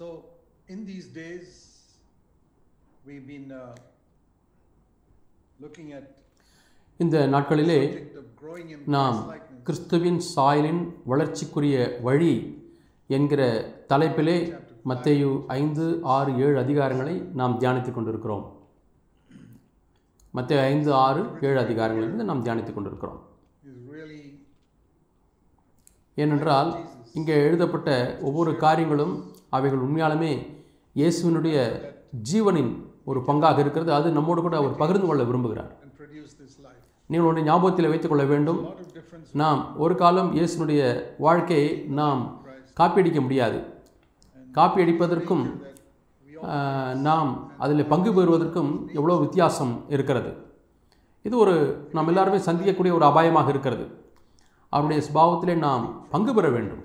So, in these days, we've been uh, looking at இந்த நாட்களிலே நாம். கிறிஸ்துவின் சாயலின் வளர்ச்சிக்குரிய வழி என்கிற தலைப்பிலே மத்தேயு ஐந்து ஆறு ஏழு அதிகாரங்களை நாம் தியானித்துக் கொண்டிருக்கிறோம். மத்தேயு ஐந்து ஆறு ஏழு அதிகாரங்களிலிருந்து நாம் தியானித்துக் கொண்டிருக்கிறோம். ஏனென்றால் இங்கே எழுதப்பட்ட ஒவ்வொரு காரியங்களும் அவைகள் உண்மையாலுமே இயேசுவினுடைய ஜீவனின் ஒரு பங்காக இருக்கிறது. அது நம்மோடு கூட அவர் பகிர்ந்து கொள்ள விரும்புகிறார். நீங்கள் ஒன்றை ஞாபகத்தில் வைத்துக்கொள்ள வேண்டும். நாம் ஒரு காலம் இயேசுனுடைய வாழ்க்கையை நாம் காப்பியடிக்க முடியாது. காப்பியடிப்பதற்கும் நாம் அதில் பங்கு பெறுவதற்கும் எவ்வளோ வித்தியாசம் இருக்கிறது. இது ஒரு நாம் எல்லாருமே சந்திக்கக்கூடிய ஒரு அபாயமாக இருக்கிறது. அவருடைய சுபாவத்திலே நாம் பங்கு பெற வேண்டும்.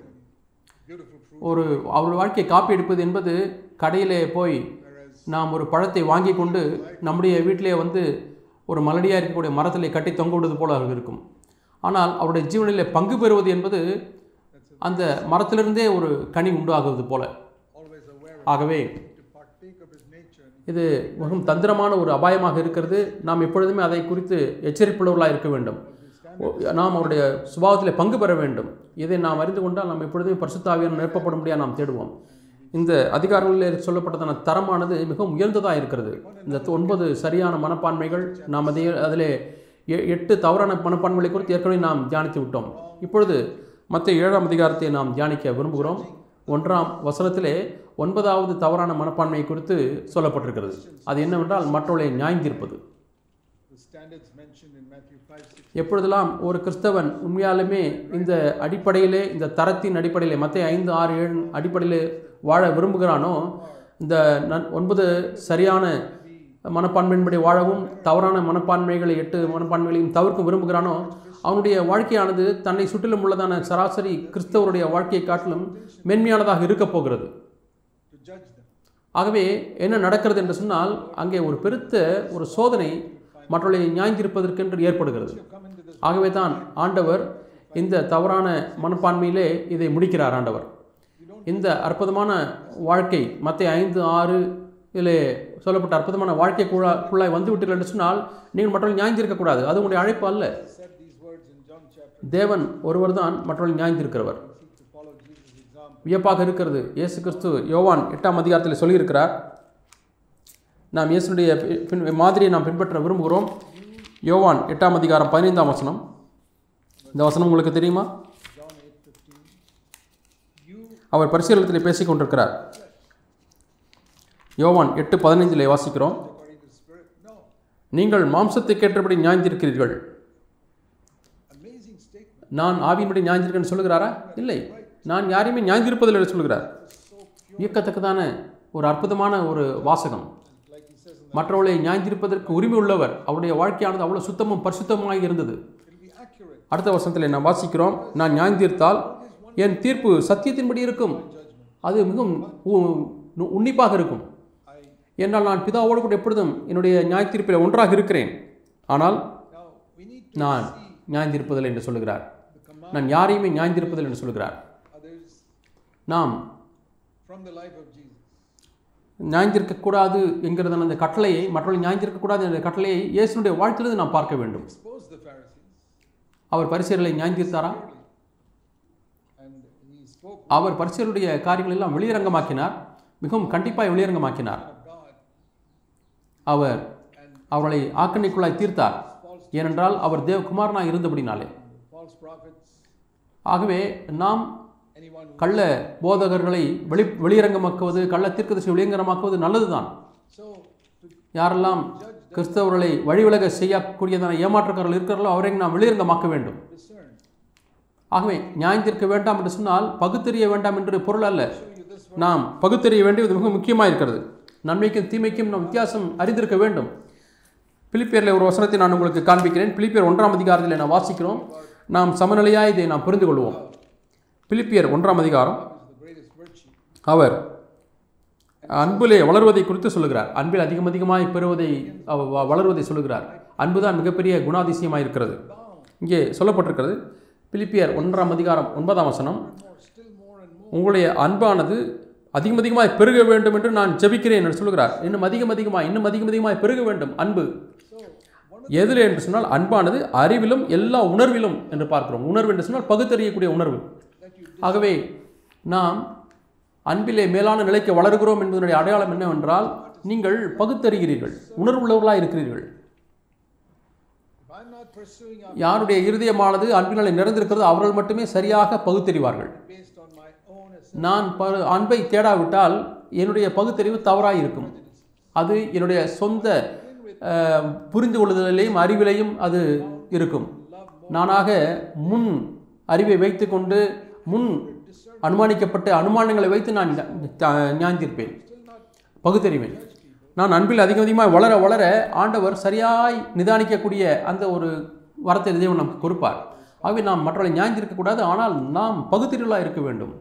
ஒரு அவருடைய வாழ்க்கையை காப்பி எடுப்பது என்பது கடையிலே போய் நாம் ஒரு பழத்தை வாங்கி கொண்டு நம்முடைய வீட்டிலே வந்து ஒரு மலடியாக இருக்கக்கூடிய மரத்தில் கட்டி தொங்க விடுவது போல இருக்கும். ஆனால் அவருடைய ஜீவனிலே பங்கு பெறுவது என்பது அந்த மரத்திலிருந்தே ஒரு கனி உண்டாகுவது போல. ஆகவே இது மிகவும் தந்திரமான ஒரு அபாயமாக இருக்கிறது. நாம் எப்பொழுதுமே அதை குறித்து எச்சரிப்புள்ளவர்களாக இருக்க வேண்டும். நாம் அவருடைய சுபாவத்தில் பங்கு பெற வேண்டும். இதை நாம் அறிந்து கொண்டால் நாம் எப்பொழுதுமே பரிசுத்தாவியான நிரப்பப்பட முடியாது நாம் தேடுவோம். இந்த அதிகாரங்களில் சொல்லப்பட்டதான தரமானது மிகவும் உயர்ந்ததாக இருக்கிறது. இந்த ஒன்பது சரியான மனப்பான்மைகள் நாம் அதே அதில் எ- எட்டு தவறான மனப்பான்மைகளை குறித்து ஏற்கனவே நாம் தியானித்து விட்டோம். இப்பொழுது மற்ற ஏழாம் அதிகாரத்தை நாம் தியானிக்க விரும்புகிறோம். ஒன்றாம் வசனத்திலே ஒன்பதாவது தவறான மனப்பான்மை குறித்து சொல்லப்பட்டிருக்கிறது. அது என்னவென்றால் மற்றவர்களை நியாயந்தீர்ப்பது. எப்பொழுதெல்லாம் ஒரு கிறிஸ்தவன் உண்மையாலுமே இந்த அடிப்படையிலே இந்த தரத்தின் அடிப்படையிலே மத்திய ஐந்து ஆறு ஏழு அடிப்படையிலே வாழ விரும்புகிறானோ இந்த நன் ஒன்பது சரியான மனப்பான்மையின்படி வாழவும் தவறான மனப்பான்மைகளை எட்டு மனப்பான்மைகளையும் தவிர்க்க விரும்புகிறானோ அவனுடைய வாழ்க்கையானது தன்னை சுற்றிலும் உள்ளதான சராசரி கிறிஸ்தவருடைய வாழ்க்கையை காட்டிலும் மென்மையானதாக இருக்கப் போகிறது. ஆகவே என்ன நடக்கிறது என்று சொன்னால் அங்கே ஒரு பெருத்த ஒரு சோதனை மற்றவர்களை நியாயந்திருப்பதற்கென்று ஏற்படுகிறது. ஆகவே தான் ஆண்டவர் இந்த தவறான மனப்பான்மையிலே இதை முடிக்கிறார் ஆண்டவர். இந்த அற்புதமான வாழ்க்கை மற்ற ஐந்து ஆறு இதிலே சொல்லப்பட்ட அற்புதமான வாழ்க்கைக்குள்ளா குள்ளாய் வந்து விட்டீர்கள் என்று சொன்னால் நீங்கள் மற்றவர்கள் நியாயந்திருக்கக்கூடாது. அது உங்களுடைய அழைப்பு அல்ல. தேவன் ஒருவர் தான் மற்றவர்கள் நியாயந்திருக்கிறவர். வியப்பாக இருக்கிறது. இயேசு கிறிஸ்து யோவான் எட்டாம் அதிகாரத்தில் சொல்லியிருக்கிறார் நாம் இயேசுடைய பின் மாதிரியை நாம் பின்பற்ற விரும்புகிறோம். யோவான் எட்டாம் அதிகாரம் பதினைந்தாம் வசனம். இந்த வசனம் உங்களுக்கு தெரியுமா? அவர் பரிசீலனத்தில் பேசிக் கொண்டிருக்கிறார். யோவான் எட்டு பதினைஞ்சில் வாசிக்கிறோம். நீங்கள் மாம்சத்துக்கேற்றபடி நியாய்ந்திருக்கிறீர்கள். Amazing நான் ஆவியின்படி நியாய்ந்திருக்கேன்னு சொல்லுகிறாரா? இல்லை. நான் யாரையுமே நியாய்ந்திருப்பதில்லை என்று வியக்கத்தக்கதான ஒரு அற்புதமான ஒரு வாசகம். மற்றவர்களை நியாய்ந்திருப்பதற்கு உரிமை உள்ளவர் அவருடைய வாழ்க்கையானது அவ்வளோ சுத்தமும் பரிசுத்தமாக இருந்தது. அடுத்த வருஷத்தில் நாம் வாசிக்கிறோம் நான் நியாய்ந்தீர்த்தால் என் தீர்ப்பு சத்தியத்தின்படி இருக்கும். அது மிகவும் உ- உன்னிப்பாக இருக்கும். என்னால் நான் பிதாவோடு கூட எப்பொழுதும் என்னுடைய நியாயத்தீர்ப்பில் ஒன்றாக இருக்கிறேன். ஆனால் நான் see என்று சொல்லுகிறார். நான் யாரையுமே நியாய்ந்திருப்பதில்லை என்று சொல்கிறார் நாம் நியாயந்திருக்கக்கூடாது என்கிறதான அந்த கட்டளையை மற்றவர்கள் நியாயந்திருக்கக்கூடாது என்ற கட்டளையை இயேசுனுடைய வாழ்க்கையிலிருந்து நாம் பார்க்க வேண்டும். அவர் பரிசீலனை நியாய்ந்திருத்தாரா அவர் பரிசீலனுடைய காரியங்கள் எல்லாம் வெளியரங்கமாக்கினார் மிகவும் கண்டிப்பாக வெளியரங்கமாக்கினார். அவர் அவர்களை ஆக்கணிக்குள்ளாய் தீர்த்தார். ஏனென்றால் அவர் தேவகுமாரனாக இருந்தபடினாலே. ஆகவே நாம் கள்ள போதகர்களை வெளி வெளியரங்கமாக்குவது கள்ள தீர்க்கதரிசி வெளியரங்கமாக்குவது நல்லதுதான். யாரெல்லாம் கிறிஸ்தவர்களை வழிவிலக செய்யக்கூடியதான ஏமாற்றக்காரர்கள் இருக்கிறார்களோ அவரை நாம் வெளியரங்கமாக்க வேண்டும். ஆகவே நியாயந்திருக்க வேண்டாம் என்று சொன்னால் பகுத்தறிய வேண்டாம் என்று பொருள் அல்ல. நாம் பகுத்தறிய வேண்டியது மிக முக்கியமாக இருக்கிறது நன்மைக்கும் தீமைக்கும் நாம் வித்தியாசம் அறிந்திருக்க வேண்டும். பிலிப்பியரில் ஒரு வசனத்தை நான் உங்களுக்கு காண்பிக்கிறேன். பிலிப்பியர் ஒன்றாம் அதிகாரத்தில் நான் வாசிக்கிறோம். நாம் சமநிலையாக இதை நாம் புரிந்து கொள்வோம் பிலிப்பியர் ஒன்றாம் அதிகாரம். அவர் அன்பிலே வளர்வதை குறித்து சொல்லுகிறார். அன்பில் அதிகம் அதிகமாய் பெறுவதை வ- வளர்வதை சொல்லுகிறார். அன்புதான் மிகப்பெரிய குணாதிசயமாக இருக்கிறது. இங்கே சொல்லப்பட்டிருக்கிறது பிலிப்பியர் ஒன்றாம் அதிகாரம் ஒன்பதாம் வசனம் உங்களுடைய அன்பானது அதிகம் அதிகமாய் பெருக வேண்டும் என்று நான் ஜெபிக்கிறேன் என்று சொல்கிறார் இன்னும் அதிகம் அதிகமாய் இன்னும் அதிகம் அதிகமாய் பெருக வேண்டும். அன்பு. எதில் என்று சொன்னால் அன்பானது அறிவிலும் எல்லா உணர்விலும் என்று பார்க்கிறோம். உணர்வு என்று சொன்னால் பகுத்தறியக்கூடிய உணர்வு. ஆகவே நாம் அன்பிலே மேலான நிலைக்கு வளர்கிறோம் என்பதனுடைய அடையாளம் என்னவென்றால் நீங்கள் பகுத்தறிகிறீர்கள் உணர்வுள்ளவர்களாக இருக்கிறீர்கள். யாருடைய இருதயமானது அன்பினாலே நிறைந்திருக்கிறது அவர்கள் மட்டுமே சரியாக பகுத்தறிவார்கள். நான் ப அன்பை தேடாவிட்டால் என்னுடைய பகுத்தறிவு தவறாக இருக்கும் அது என்னுடைய சொந்த புரிந்து கொள்ளுதலையும் அறிவிலையும் அது இருக்கும். நானாக முன் அறிவை வைத்துக்கொண்டு முன் அனுமானிக்கப்பட்ட அனுமானங்களை வைத்து நான் ஞாந்திருப்பேன் பகுத்தறிவேன். நான் அன்பில் அதிகம் அதிகமாக வளர வளர ஆண்டவர் சரியாய் நிதானிக்கக்கூடிய அந்த ஒரு வரத்தை தேவன் நமக்கு கொடுப்பார். ஆகவே நாம் மற்றவர்களை ஞாயிந்திருக்கக்கூடாது ஆனால் நாம் பகுத்தறிவுளாக இருக்க வேண்டும்.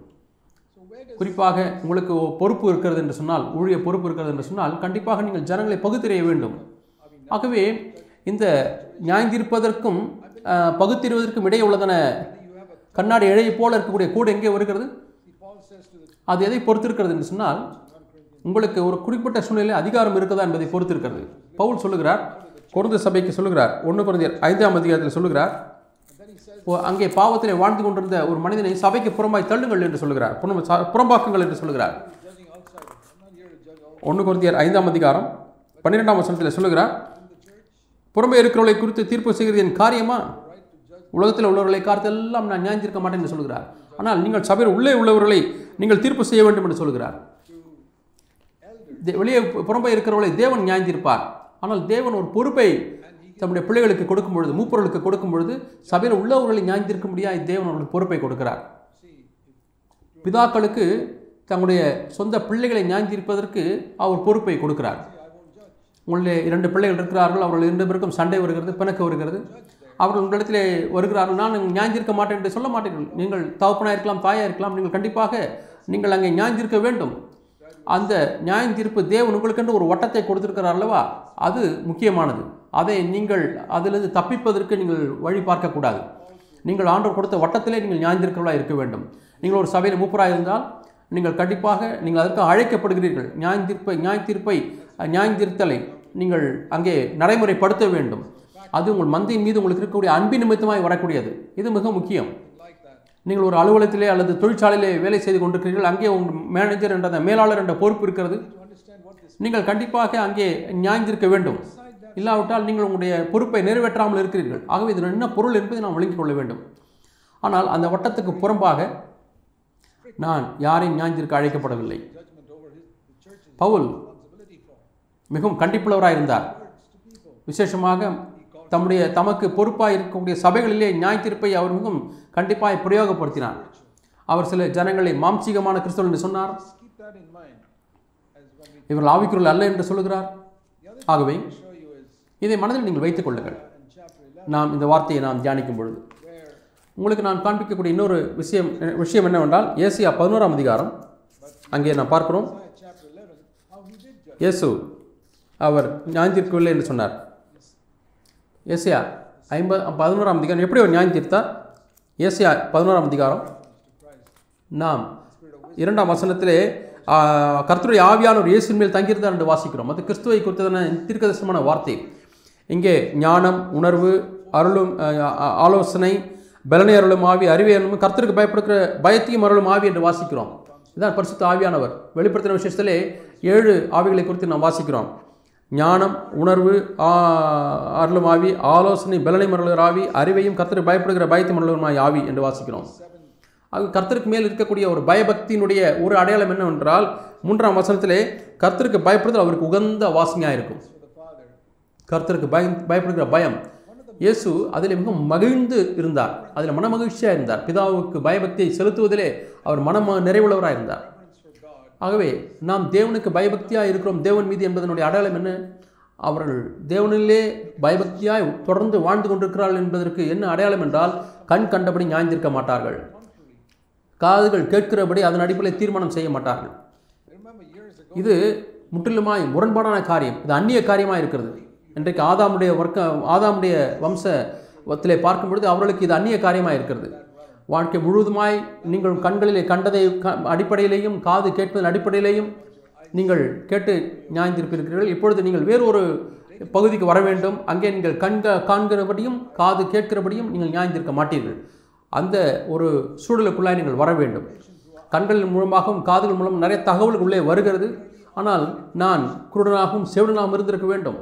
குறிப்பாக உங்களுக்கு பொறுப்பு இருக்கிறது என்று சொன்னால் ஊழிய பொறுப்பு இருக்கிறது என்று சொன்னால் கண்டிப்பாக நீங்கள் ஜனங்களை பகுத்தறிய வேண்டும். ஆகவே இந்த ஞாயிந்திருப்பதற்கும் பகுத்தறிவதற்கும் இடையே உள்ளதான கண்ணாடி இழையை போல இருக்கக்கூடிய கூடு எங்கே வருகிறது? அது எதை பொறுத்திருக்கிறது என்று சொன்னால் உங்களுக்கு ஒரு குறிப்பிட்ட சூழ்நிலையில் அதிகாரம் இருக்குதா என்பதை பொறுத்திருக்கிறது. பவுல் சொல்லுகிறார் குருந்த சபைக்கு சொல்லுகிறார் ஒன்று குருந்தியர் ஐந்தாம் அதிகாரத்தில் சொல்லுகிறார் ஓ, அங்கே பாவத்திலே வாழ்ந்து கொண்டிருந்த ஒரு மனிதனை சபைக்கு புறம்பாய் தள்ளுங்கள் என்று சொல்லுகிறார். ச- புறம்பாக்குங்கள் என்று சொல்லுகிறார். ஒன்று குருந்தியர் ஐந்தாம் அதிகாரம் பன்னிரெண்டாம் வசனத்தில் சொல்லுகிறார் புறம்பே இருக்கிறவர்களை குறித்து தீர்ப்பு செய்கிறது என் காரியமா? உலகத்தில் உள்ளவர்களை காத்தெல்லாம் நான் நியாயந்திருக்க மாட்டேன் என்று சொல்கிறார். ஆனால் நீங்கள் சபையில் உள்ளே உள்ளவர்களை நீங்கள் தீர்ப்பு செய்ய வேண்டும் என்று சொல்கிறார். வெளியே புறம்பை புறம்பே இருக்கிறவர்களை தேவன் நியாயந்திருப்பார். ஆனால் தேவன் ஒரு பொறுப்பை தம்முடைய பிள்ளைகளுக்கு கொடுக்கும் பொழுது மூப்பொருளுக்கு கொடுக்கும் பொழுது சபையில் உள்ளவர்களை நியாயந்திருக்க முடியாது தேவன் அவர்களுக்கு பொறுப்பை கொடுக்கிறார். பிதாக்களுக்கு தங்களுடைய சொந்த பிள்ளைகளை நியாயந்திருப்பதற்கு அவர் பொறுப்பை கொடுக்கிறார். உங்களுடைய இரண்டு பிள்ளைகள் இருக்கிறார்கள் அவர்கள் இரண்டு பேருக்கும் சண்டை வருகிறது பிணக்கு வருகிறது. அவர்கள் உங்களிடத்திலே வருகிறார்கள் நான் ஞாஞ்சிருக்க மாட்டேன் என்று சொல்ல மாட்டீர்கள். நீங்கள் தகப்பனாக இருக்கலாம் தாயாக இருக்கலாம் நீங்கள் கண்டிப்பாக நீங்கள் அங்கே ஞாஞ்சிருக்க வேண்டும். அந்த நியாயந்தீர்ப்பு தேவன் உங்களுக்கென்று ஒரு வட்டத்தை கொடுத்துருக்கிறார் அல்லவா? அது முக்கியமானது. அதை நீங்கள் அதிலிருந்து தப்பிப்பதற்கு நீங்கள் வழி பார்க்கக்கூடாது. நீங்கள் ஆண்டவர் கொடுத்த வட்டத்திலே நீங்கள் நியாயந்திருக்கிறவர்களாக இருக்க வேண்டும். நீங்கள் ஒரு சபையில் மூப்பராக இருந்தால் நீங்கள் கண்டிப்பாக நீங்கள் அதற்கு அழைக்கப்படுகிறீர்கள். நியாயந்தீர்ப்பை நியாயத்தீர்ப்பை நியாயந்தீர்த்தலை நீங்கள் அங்கே நடைமுறைப்படுத்த வேண்டும். அது உங்கள் மந்தையின் மீது உங்களுக்கு இருக்கக்கூடிய அன்பின் நிமித்தமாய் வரக்கூடியது. இது மிக முக்கியம். நீங்கள் ஒரு அலுவலகத்திலே அல்லது தொழிற்சாலையிலே வேலை செய்து கொண்டிருக்கிறீர்கள். அங்கே உங்கள் மேனேஜர் என்ற அந்த மேலாளர் என்ற பொறுப்பு இருக்கிறது. நீங்கள் கண்டிப்பாக அங்கே நியாய்ந்திருக்க வேண்டும். இல்லாவிட்டால் நீங்கள் உங்களுடைய பொறுப்பை நிறைவேற்றாமல் இருக்கிறீர்கள். ஆகவே இது என்ன பொருள் என்பதை நாம் விளங்கிக் கொள்ள வேண்டும். ஆனால் அந்த வட்டத்துக்கு புறம்பாக நான் யாரையும் நியாய்ந்திருக்க அழைக்கப்படவில்லை. பவுல் மிகவும் கண்டிப்புள்ளவராக இருந்தார் விசேஷமாக தம்முடைய தமக்கு பொறுப்பாக இருக்கக்கூடிய சபைகளிலே நியாய தீர்ப்பை அவர் மிகவும் கண்டிப்பாக பிரயோகப்படுத்தினார். அவர் சில ஜனங்களை மாம்சீகமான கிறிஸ்தவர்கள் என்று சொன்னார். இவர்கள் ஆவிக்குள் அல்ல என்று சொல்லுகிறார். ஆகவே இதை மனதில் நீங்கள் வைத்துக் கொள்ளுங்கள். நாம் இந்த வார்த்தையை நாம் தியானிக்கும் பொழுது. உங்களுக்கு நான் காண்பிக்கக்கூடிய இன்னொரு விஷயம் விஷயம் என்னவென்றால் ஏசியா பதினோராம் அதிகாரம். அங்கே நான் பார்க்கிறோம். இயேசு அவர் ஞாயிற்றிருக்கவில்லை என்று சொன்னார். ஏசியா ஐம்பது பதினோராம் அதிகாரம். எப்படி ஒரு நியாயம் தீர்த்தார் ஏசியா பதினோராம் அதிகாரம். நாம் இரண்டாம் வசனத்திலே ஆ, கர்த்தருடைய ஆவியானவர் இயேசின் மேல் தங்கியிருந்தார் என்று வாசிக்கிறோம். அது கிறிஸ்துவை குறித்ததான தீர்க்கதரிசனமான வார்த்தை. இங்கே ஞானம் உணர்வு அருளும் ஆலோசனை பலனை அருளும் ஆவி அறிவை அருளும் கர்த்தருக்கு பயப்படுகிற பயத்தையும் அருளும் ஆவி என்று வாசிக்கிறோம். இதான் பரிசுத்த ஆவியானவர். வெளிப்படுத்தின விசேஷத்திலே ஏழு ஆவிகளை குறித்து நாம் வாசிக்கிறோம். ஞானம் உணர்வு அருளும் ஆவி ஆலோசனை பலனை மருளுகிற ஆவி அறிவையும் கர்த்தருக்கு பயப்படுகிற பயத்தை அருளும் ஆவி என்று வாசிக்கிறோம். அது கர்த்தருக்கு மேல் இருக்கக்கூடிய ஒரு பயபக்தியினுடைய ஒரு அடையாளம் என்னவென்றால் மூன்றாம் வசனத்திலே கர்த்தருக்கு பயப்படுதல் அவருக்கு உகந்த வாசனையாக இருக்கும். கர்த்தருக்கு பய பயப்படுகிற பயம். இயேசு அதில் மிகவும் மகிழ்ந்து இருந்தார். அதில் மன மகிழ்ச்சியாக இருந்தார். பிதாவுக்கு பயபக்தியை செலுத்துவதிலே அவர் மன நிறைவுள்ளவராக இருந்தார். ஆகவே நாம் தேவனுக்கு பயபக்தியாக இருக்கிறோம். தேவன் மீது என்பதனுடைய அடையாளம் என்ன? அவர்கள் தேவனிலே பயபக்தியாய் தொடர்ந்து வாழ்ந்து கொண்டிருக்கிறார்கள் என்பதற்கு என்ன அடையாளம் என்றால் கண் கண்டபடி ஞாய்ந்திருக்க மாட்டார்கள். காதுகள் கேட்கிறபடி அதன் அடிப்படையில் தீர்மானம் செய்ய மாட்டார்கள். இது முற்றிலுமாய் முரண்பாடான காரியம். இது அந்நிய காரியமாக இருக்கிறது. இன்றைக்கு ஆதாமுடைய வர்க்க ஆதாமுடைய வம்சத்திலே பார்க்கும் பொழுது அவர்களுக்கு இது அந்நிய காரியமாக இருக்கிறது. வாழ்க்கை முழுவதுமாய் நீங்கள் கண்களிலே கண்டதை க- அடிப்படையிலேயும் காது கேட்பதன் அடிப்படையிலேயும் நீங்கள் கேட்டு நியாயந்திருப்பிருக்கிறீர்கள். இப்பொழுது நீங்கள் வேறு ஒரு பகுதிக்கு வர வேண்டும். அங்கே நீங்கள் கண்க காண்கிறபடியும் காது கேட்கிறபடியும் நீங்கள் நியாயந்திருக்க மாட்டீர்கள். அந்த ஒரு சூழலுக்குள்ளாய் நீங்கள் வர வேண்டும். கண்களின் மூலமாகவும் காதுகள் மூலம் நிறைய தகவல்கள் உள்ளே வருகிறது. ஆனால் நான் குருடனாகவும் செவிடனாகவும் இருந்திருக்க வேண்டும்.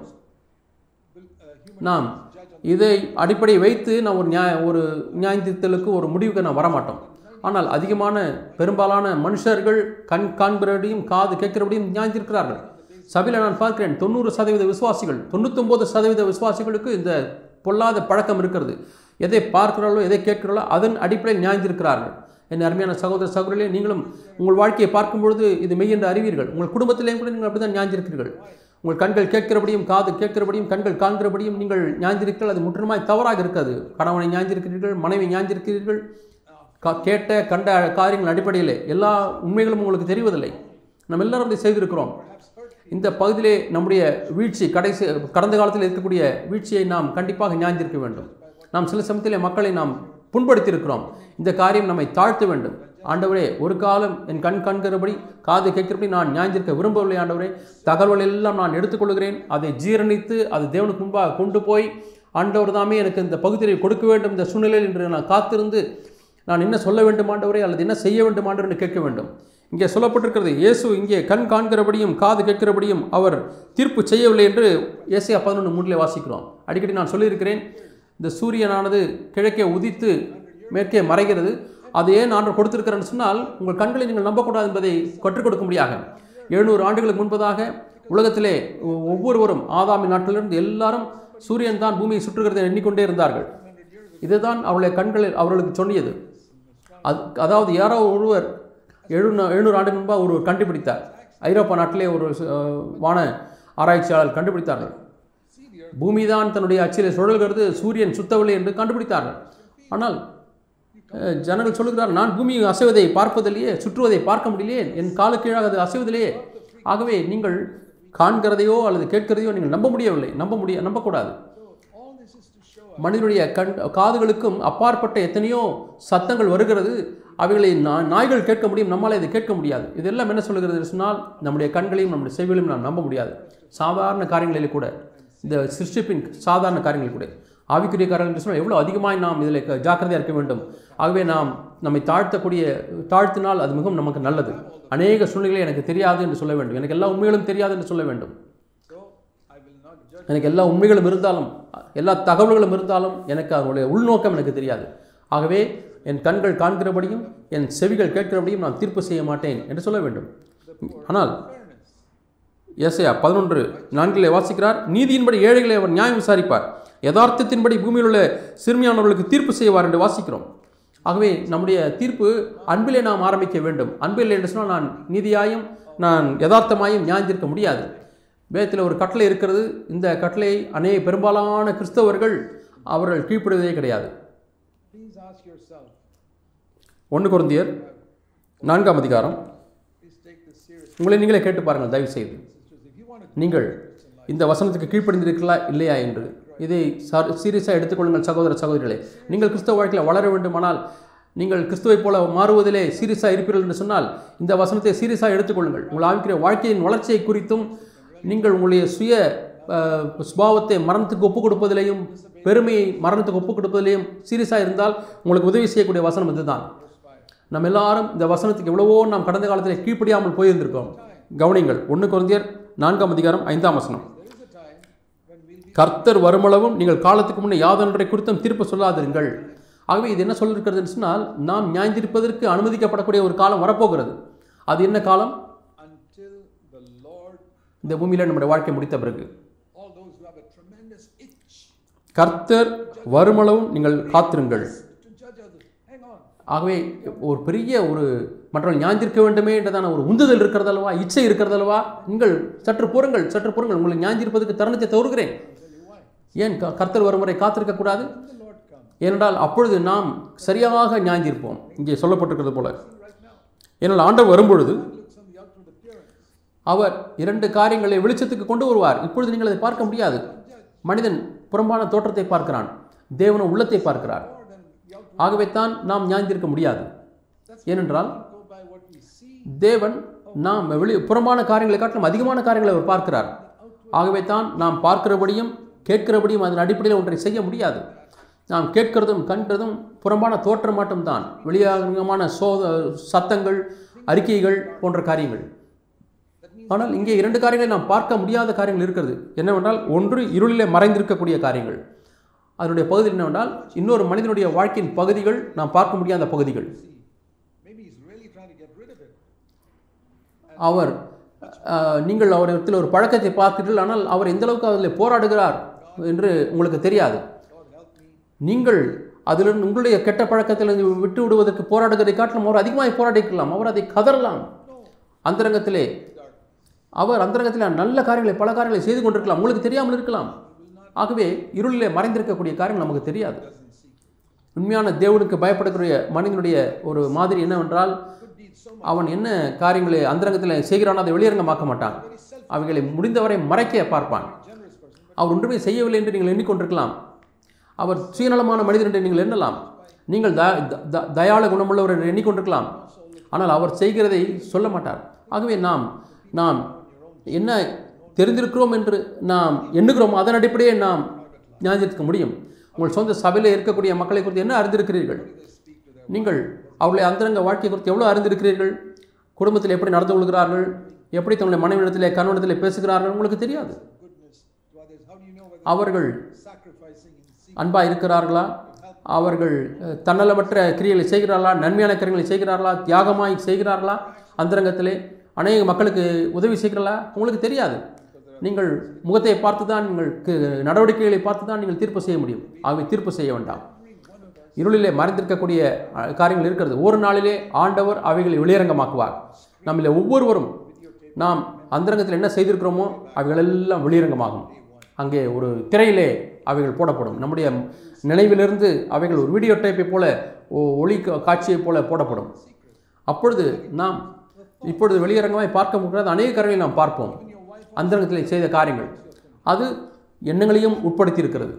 நாம் இதை அடிப்படை வைத்து நான் ஒரு நியாய ஒரு நியாயத்திருத்தலுக்கு ஒரு முடிவுக்கு நான் வரமாட்டோம். ஆனால் அதிகமான பெரும்பாலான மனுஷர்கள் கண் காண்கிறபடியும் காது கேட்கிறபடியும் நியாயத்திருக்கிறார்கள். சபையில் நான் பார்க்கிறேன் தொண்ணூறு சதவீத விசுவாசிகள் தொண்ணூத்தொம்பது சதவீத விசுவாசிகளுக்கு இந்த பொல்லாத பழக்கம் இருக்கிறது. எதை பார்க்கிறார்களோ எதை கேட்கிறார்களோ அதன் அடிப்படையில் நியாயந்திருக்கிறார்கள் என் அருமையான சகோதர சகோதரிகளே நீங்களும் உங்கள் வாழ்க்கையை பார்க்கும் பொழுது இது மெய் என்று அறிவீர்கள். உங்கள் குடும்பத்திலேயும் கூட நீங்கள் அப்படிதான் ஞாஞ்சிருக்கிறீர்கள் உங்கள் கண்கள் கேட்கிறபடியும் காது கேட்கிறபடியும் கண்கள் காண்கிறபடியும் நீங்கள் ஞாஞ்சிருக்கிறீர்கள் அது முற்றிலுமாய் தவறாக இருக்காது கணவனை ஞாஞ்சிருக்கிறீர்கள் மனைவி ஞாஞ்சிருக்கிறீர்கள் கேட்ட கண்ட காரியங்கள் அடிப்படையில் எல்லா உண்மைகளும் உங்களுக்கு தெரிவதில்லை. நம்ம எல்லாரும் அதை செய்திருக்கிறோம். இந்த பகுதியிலே நம்முடைய வீழ்ச்சி கடைசி கடந்த காலத்தில் இருக்கக்கூடிய வீழ்ச்சியை நாம் கண்டிப்பாக ஞாஞ்சிருக்க வேண்டும். நாம் சில சமயத்திலே மக்களை நாம் புண்படுத்தியிருக்கிறோம். இந்த காரியம் நம்மை தாழ்த்த வேண்டும். ஆண்டவரே ஒரு காலம் என் கண் காண்கிறபடி காது கேட்கிறபடி நான் நியாயந்திருக்க விரும்பவில்லை ஆண்டவரே. தகவல் எல்லாம் நான் எடுத்துக்கொள்கிறேன். அதை ஜீரணித்து அது தேவனுக்கு முன்பாக கொண்டு போய் ஆண்டவர் தாமே எனக்கு இந்த பகுதியை கொடுக்க வேண்டும். இந்த சூழ்நிலையில் என்று நான் காத்திருந்து நான் என்ன சொல்ல வேண்டும் ஆண்டவரே அல்லது என்ன செய்ய வேண்டும் ஆண்டவர் என்று கேட்க வேண்டும். இங்கே சொல்லப்பட்டிருக்கிறது இயேசு இங்கே கண் காண்கிறபடியும் காது கேட்கிறபடியும் அவர் தீர்ப்பு செய்யவில்லை என்று ஏசியா பதினொன்று மூன்றிலே வாசிக்கிறோம். அடிக்கடி நான் சொல்லியிருக்கிறேன் இந்த சூரியனானது கிழக்கே உதித்து மேற்கே மறைகிறது. அது ஏன் நான் கொடுத்திருக்கிறேன்னு சொன்னால் உங்கள் கண்களை நீங்கள் நம்பக்கூடாது என்பதை கற்றுக் கொடுக்க முடியாக எழுநூறு ஆண்டுகளுக்கு முன்பதாக உலகத்திலே ஒவ்வொருவரும் ஆதாமின் நாட்டிலிருந்து எல்லாரும் சூரியன் தான் பூமியை சுற்றுகிறதை எண்ணிக்கொண்டே இருந்தார்கள். இதுதான் அவருடைய கண்களில் அவர்களுக்கு சொன்னியது. அது அதாவது யாரோ ஒருவர் எழுநூ எழுநூறு ஆண்டு முன்பாக ஒருவர் கண்டுபிடித்தார். ஐரோப்பா நாட்டிலே ஒரு வான ஆராய்ச்சியாளர் கண்டுபிடித்தார்கள். பூமி தான் தன்னுடைய அச்சிலே சுழல்கிறது சூரியன் சுத்தவில்லை என்று கண்டுபிடித்தார்கள். ஆனால் ஜனங்கள் சொல்லுகிறார் நான் பூமி அசைவதை பார்ப்பதிலேயே சுற்றுவதை பார்க்க முடியலையே என் காலு கீழாக அது அசைவதிலேயே ஆகவே நீங்கள் காண்கிறதையோ அல்லது கேட்கிறதையோ நீங்கள் நம்ப முடியவில்லை நம்ப முடிய நம்பக்கூடாது. மனிதனுடைய கண் காதுகளுக்கும் அப்பாற்பட்ட எத்தனையோ சத்தங்கள் வருகிறது. அவைகளை நா- நாய்கள் கேட்க முடியும் நம்மால் இதை கேட்க முடியாது. இதெல்லாம் என்ன சொல்லுகிறது சொன்னால் நம்முடைய கண்களையும் நம்முடைய செவிகளையும் நாம் நம்ப முடியாது. சாதாரண காரியங்களில் கூட. இந்த சிருஷ்டிப்பின் சாதாரண காரியங்கள் கூட. ஆவிக்குரிய காரியங்கள் என்று சொன்னால் எவ்வளோ அதிகமாக நாம் இதில் ஜாக்கிரதையாக இருக்க வேண்டும். ஆகவே நாம் நம்மை தாழ்த்தக்கூடிய தாழ்த்தினால் அது மிகவும் நமக்கு நல்லது. அநேக சூழ்நிலை எனக்கு தெரியாது என்று சொல்ல வேண்டும். எனக்கு எல்லா உண்மைகளும் தெரியாது என்று சொல்ல வேண்டும். எனக்கு எல்லா உண்மைகளும் இருந்தாலும் எல்லா தகவல்களும் இருந்தாலும் எனக்கு அதனுடைய உள்நோக்கம் எனக்கு தெரியாது. ஆகவே என் கண்கள் காண்கிறபடியும் என் செவிகள் கேட்கிறபடியும் நான் தீர்ப்பு செய்ய மாட்டேன் என்று சொல்ல வேண்டும். ஆனால் ஏசையா பதினொன்று. நான்கிலே வாசிக்கிறார் நீதியின்படி ஏழைகளை அவர் நியாயம் விசாரிப்பார். யதார்த்தத்தின்படி பூமியில் உள்ள சிறுமியானவர்களுக்கு தீர்ப்பு செய்வார் என்று வாசிக்கிறோம். ஆகவே நம்முடைய தீர்ப்பு அன்பிலே நாம் ஆரம்பிக்க வேண்டும். அன்பில் என்று சொன்னால் நான் நீதியாயும் நான் யதார்த்தமாயும் நியாயந்திருக்க முடியாது. வேதத்தில் ஒரு கட்டளை இருக்கிறது. இந்த கட்டளை அநேக பெரும்பாலான கிறிஸ்தவர்கள் அவர்கள் கீழ்ப்படுவதே கிடையாது. ஒன்று குருந்தியர் நான்காம் அதிகாரம். உங்களை நீங்களே கேட்டு பாருங்கள் தயவு செய்து நீங்கள் இந்த வசனத்துக்கு கீழ்ப்படிந்திருக்கிறீர்களா? இல்லையா என்று. இதை சீரியஸாக எடுத்துக்கொள்ளுங்கள் சகோதர சகோதரிகளே. நீங்கள் கிறிஸ்தவ வாழ்க்கையில் வளர வேண்டுமானால் நீங்கள் கிறிஸ்துவைப் போல மாறுவதிலே சீரியஸாக இருப்பீர்கள் என்று சொன்னால் இந்த வசனத்தை சீரியஸாக எடுத்துக்கொள்ளுங்கள். உங்கள் ஆவிக்கிற வாழ்க்கையின் வளர்ச்சியை குறித்தும் நீங்கள் உங்களுடைய சுய சுபாவத்தை மரணத்துக்கு ஒப்புக் கொடுப்பதிலேயும் பெருமையை மரணத்துக்கு ஒப்புக் கொடுப்பதிலேயும் சீரியஸாக இருந்தால் உங்களுக்கு உதவி செய்யக்கூடிய வசனம் இதுதான். நம்ம எல்லாரும் இந்த வசனத்துக்கு எவ்வளவோ நாம் கடந்த காலத்தில் கீழ்ப்படியாமல் போயிருந்திருக்கோம். கவனிங்கள் ஒன்று குழந்தையர் நான்காம் அதிகாரம் ஐந்தாம் வசனம். கர்த்தர் வருமளவும் நீங்கள் காலத்துக்கு முன்னே யாதொன்றை குறித்தும் தீர்ப்பு சொல்லாதிருங்கள். ஆகவே இது என்ன சொல்லியிருக்கிறதுன்னு சொன்னால் நாம் நியாயந்திருப்பதற்கு அனுமதிக்கப்படக்கூடிய ஒரு காலம் வரப்போகிறது. அது என்ன காலம்? இந்த பூமியில் நம்முடைய வாழ்க்கை முடித்த பிறகு. கர்த்தர் வருமளவும் நீங்கள் காத்திருங்கள். ஆகவே ஒரு பெரிய ஒரு மற்றவர்கள் ஞாந்திருக்க வேண்டுமே என்றதான ஒரு உந்துதல் இருக்கிறதல்லவா? இச்சை இருக்கிறதல்லவா? நீங்கள் சற்று பொறுங்கள் சற்று பொறுங்கள் உங்களை ஞாந்திருப்பதற்கு தருணத்தை தருகிறேன் ஏன் க- கர்த்தர் வரும் வரை காத்திருக்க கூடாது? ஏனென்றால் அப்பொழுது நாம் சரியாக ஞாந்திருப்போம் இங்கே சொல்லப்பட்டிருக்கிறது போல. ஏனால் ஆண்டவர் வரும்பொழுது அவர் இரண்டு காரியங்களை வெளிச்சத்துக்கு கொண்டு வருவார். இப்பொழுது நீங்கள் அதை பார்க்க முடியாது. மனிதன் புறம்பான தோற்றத்தை பார்க்கிறான். தேவன உள்ளத்தை பார்க்கிறார். ஆகவே தான் நாம் ஞாய்ந்திருக்க முடியாது. ஏனென்றால் தேவன் நாம் வெளி புறமான காரியங்களை காட்டிலும் அதிகமான காரியங்களை அவர் பார்க்கிறார். ஆகவே தான் நாம் பார்க்கிறபடியும் கேட்கிறபடியும் அதன் அடிப்படையில் ஒன்றை செய்ய முடியாது. நாம் கேட்கிறதும் கண்டதும் புறம்பான தோற்றம் மட்டும்தான். வெளியாகமான சோ சத்தங்கள் அறிக்கைகள் போன்ற காரியங்கள். ஆனால் இங்கே இரண்டு காரியங்களை நாம் பார்க்க முடியாத காரியங்கள் இருக்கிறது. என்னவென்றால் ஒன்று இருளிலே மறைந்திருக்கக்கூடிய காரியங்கள். அதனுடைய பகுதி என்னவென்றால் இன்னொரு மனிதனுடைய வாழ்க்கையின் பகுதிகள் நாம் பார்க்க முடியாத பகுதிகள். அவர் நீங்கள் அவரிடத்தில் ஒரு பழக்கத்தை பார்த்தீர்கள் ஆனால் அவர் எந்த அளவுக்கு அதில் போராடுகிறார் என்று உங்களுக்கு தெரியாது. நீங்கள் அதிலிருந்து உங்களுடைய கெட்ட பழக்கத்திலிருந்து விட்டு விடுவதற்கு போராடுகிறதை காட்டிலும் அவர் அதிகமாக போராடிக்கலாம் அவர் அதை கதறலாம். அந்தரங்கத்திலே அவர் அந்தரங்கத்தில் நல்ல காரியங்களை பல காரியங்களை செய்து கொண்டிருக்கலாம் உங்களுக்கு தெரியாமல் இருக்கலாம். ஆகவே இருளிலே மறைந்திருக்கக்கூடிய காரியங்கள் நமக்கு தெரியாது. உண்மையான தேவனுக்கு பயப்படக்கூடிய மனிதனுடைய ஒரு மாதிரி என்னவென்றால் அவன் என்ன காரியங்களை அந்தரங்கத்தில் செய்கிறானோ அதை வெளியரங்கமாக்க மாட்டான். அவைகளை முடிந்தவரை மறைக்க பார்ப்பான். அவர் ஒன்றுமே செய்யவில்லை என்று நீங்கள் எண்ணிக்கொண்டிருக்கலாம். அவர் சுயநலமான மனிதன் என்று நீங்கள் எண்ணலாம். நீங்கள் த த- த- தயாள குணமுள்ளவர் என்று எண்ணிக்கொண்டிருக்கலாம். ஆனால் அவர் செய்கிறதை சொல்ல மாட்டார். ஆகவே நாம் நாம் என்ன தெரிந்திருக்கிறோம் என்று நாம் எண்ணுகிறோம் அதன் அடிப்படையே நாம் ஞாபகத்துக்க முடியும். உங்கள் சொந்த சபையில் இருக்கக்கூடிய மக்களை குறித்து என்ன அறிந்திருக்கிறீர்கள்? நீங்கள் அவர்களை அந்தரங்க வாழ்க்கை குறித்து எவ்வளோ அறிந்திருக்கிறீர்கள்? குடும்பத்தில் எப்படி நடந்து கொள்கிறார்கள்? எப்படி தங்களுடைய மனைவிடத்தில் கணவனிடத்திலே பேசுகிறார்கள்? உங்களுக்கு தெரியாது. அவர்கள் அன்பாக இருக்கிறார்களா? அவர்கள் தன்னலமற்ற கிரியைகளை செய்கிறார்களா? நன்மையான கிரியைகளை செய்கிறார்களா? தியாகமாய் செய்கிறார்களா? அந்தரங்கத்திலே அநேக மக்களுக்கு உதவி செய்கிறார்களா? உங்களுக்கு தெரியாது. நீங்கள் முகத்தை பார்த்து தான் நீங்கள் நடவடிக்கைகளை பார்த்து தான் நீங்கள் தீர்ப்பு செய்ய முடியும். ஆகவே தீர்ப்பு செய்ய வேண்டாம். இருளிலே மறைந்திருக்கக்கூடிய காரியங்கள் இருக்கிறது. ஒரு நாளிலே ஆண்டவர் அவைகளை வெளியரங்கமாக்குவார். நம்மள ஒவ்வொருவரும் நாம் அந்தரங்கத்தில் என்ன செய்திருக்கிறோமோ அவைகளெல்லாம் வெளியரங்கமாகும். அங்கே ஒரு திரையிலே அவைகள் போடப்படும். நம்முடைய நினைவிலிருந்து அவைகள் ஒரு வீடியோ டைப்பை போல ஒ- ஒளி கா- காட்சியைப் போல போடப்படும். அப்பொழுது நாம் இப்பொழுது வெளியரங்கமாய் பார்க்க முடியாத அநேக காரியங்களை நாம் பார்ப்போம். அந்தரங்கத்தில் செய்த காரியங்கள். அது எண்ணங்களையும் உட்படுத்தி இருக்கிறது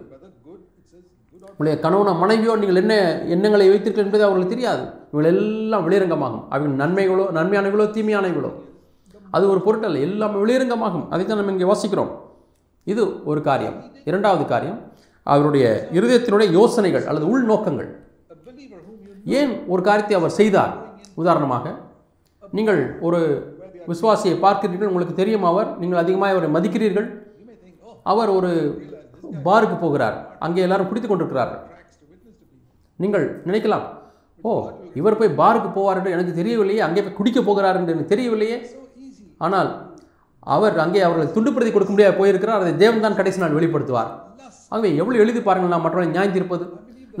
உங்களுடைய கணவனோ மனைவியோ நீங்கள் என்ன எண்ணங்களை வைத்திருக்கிறீர்கள் என்பது அவர்களுக்கு தெரியாது. இவர்கள் எல்லாம் வெளியரங்கமாகும் அவங்க நன்மைகளோ நன்மையானவைகளோ தீமையானவைகளோ. அது ஒரு பொருட்டல்ல எல்லாமே வெளியரங்கமாகும் அதைத்தான் நம்ம இங்கே வாசிக்கிறோம். இது ஒரு காரியம். இரண்டாவது காரியம் அவருடைய இருதயத்தினுடைய யோசனைகள் அல்லது உள்நோக்கங்கள். ஏன் ஒரு காரியத்தை அவர் செய்தார்? உதாரணமாக நீங்கள் ஒரு விசுவாசியை பார்க்கிறீர்கள் உங்களுக்கு தெரியும் அவர் நீங்கள் அதிகமாக அவரை மதிக்கிறீர்கள். அவர் ஒரு பாருக்கு போகிறார். அங்கே எல்லாரும் குடித்து கொண்டிருக்கிறார்கள். நீங்கள் நினைக்கலாம் ஓ இவர் போய் பாருக்கு போவார் என்று எனக்கு தெரியவில்லையே அங்கே போய் குடிக்க போகிறார் என்று எனக்கு தெரியவில்லையே. ஆனால் அவர் அங்கே அவர்களுக்கு துண்டுப்பிரதி கொடுக்க முடியாது போயிருக்கிறார். அதை தேவன் தான் கடைசி நாள் வெளிப்படுத்துவார். ஆகவே எவ்வளோ எழுதி பாருங்கள் நாம் மற்றவர்களை நியாயந்திருப்பது.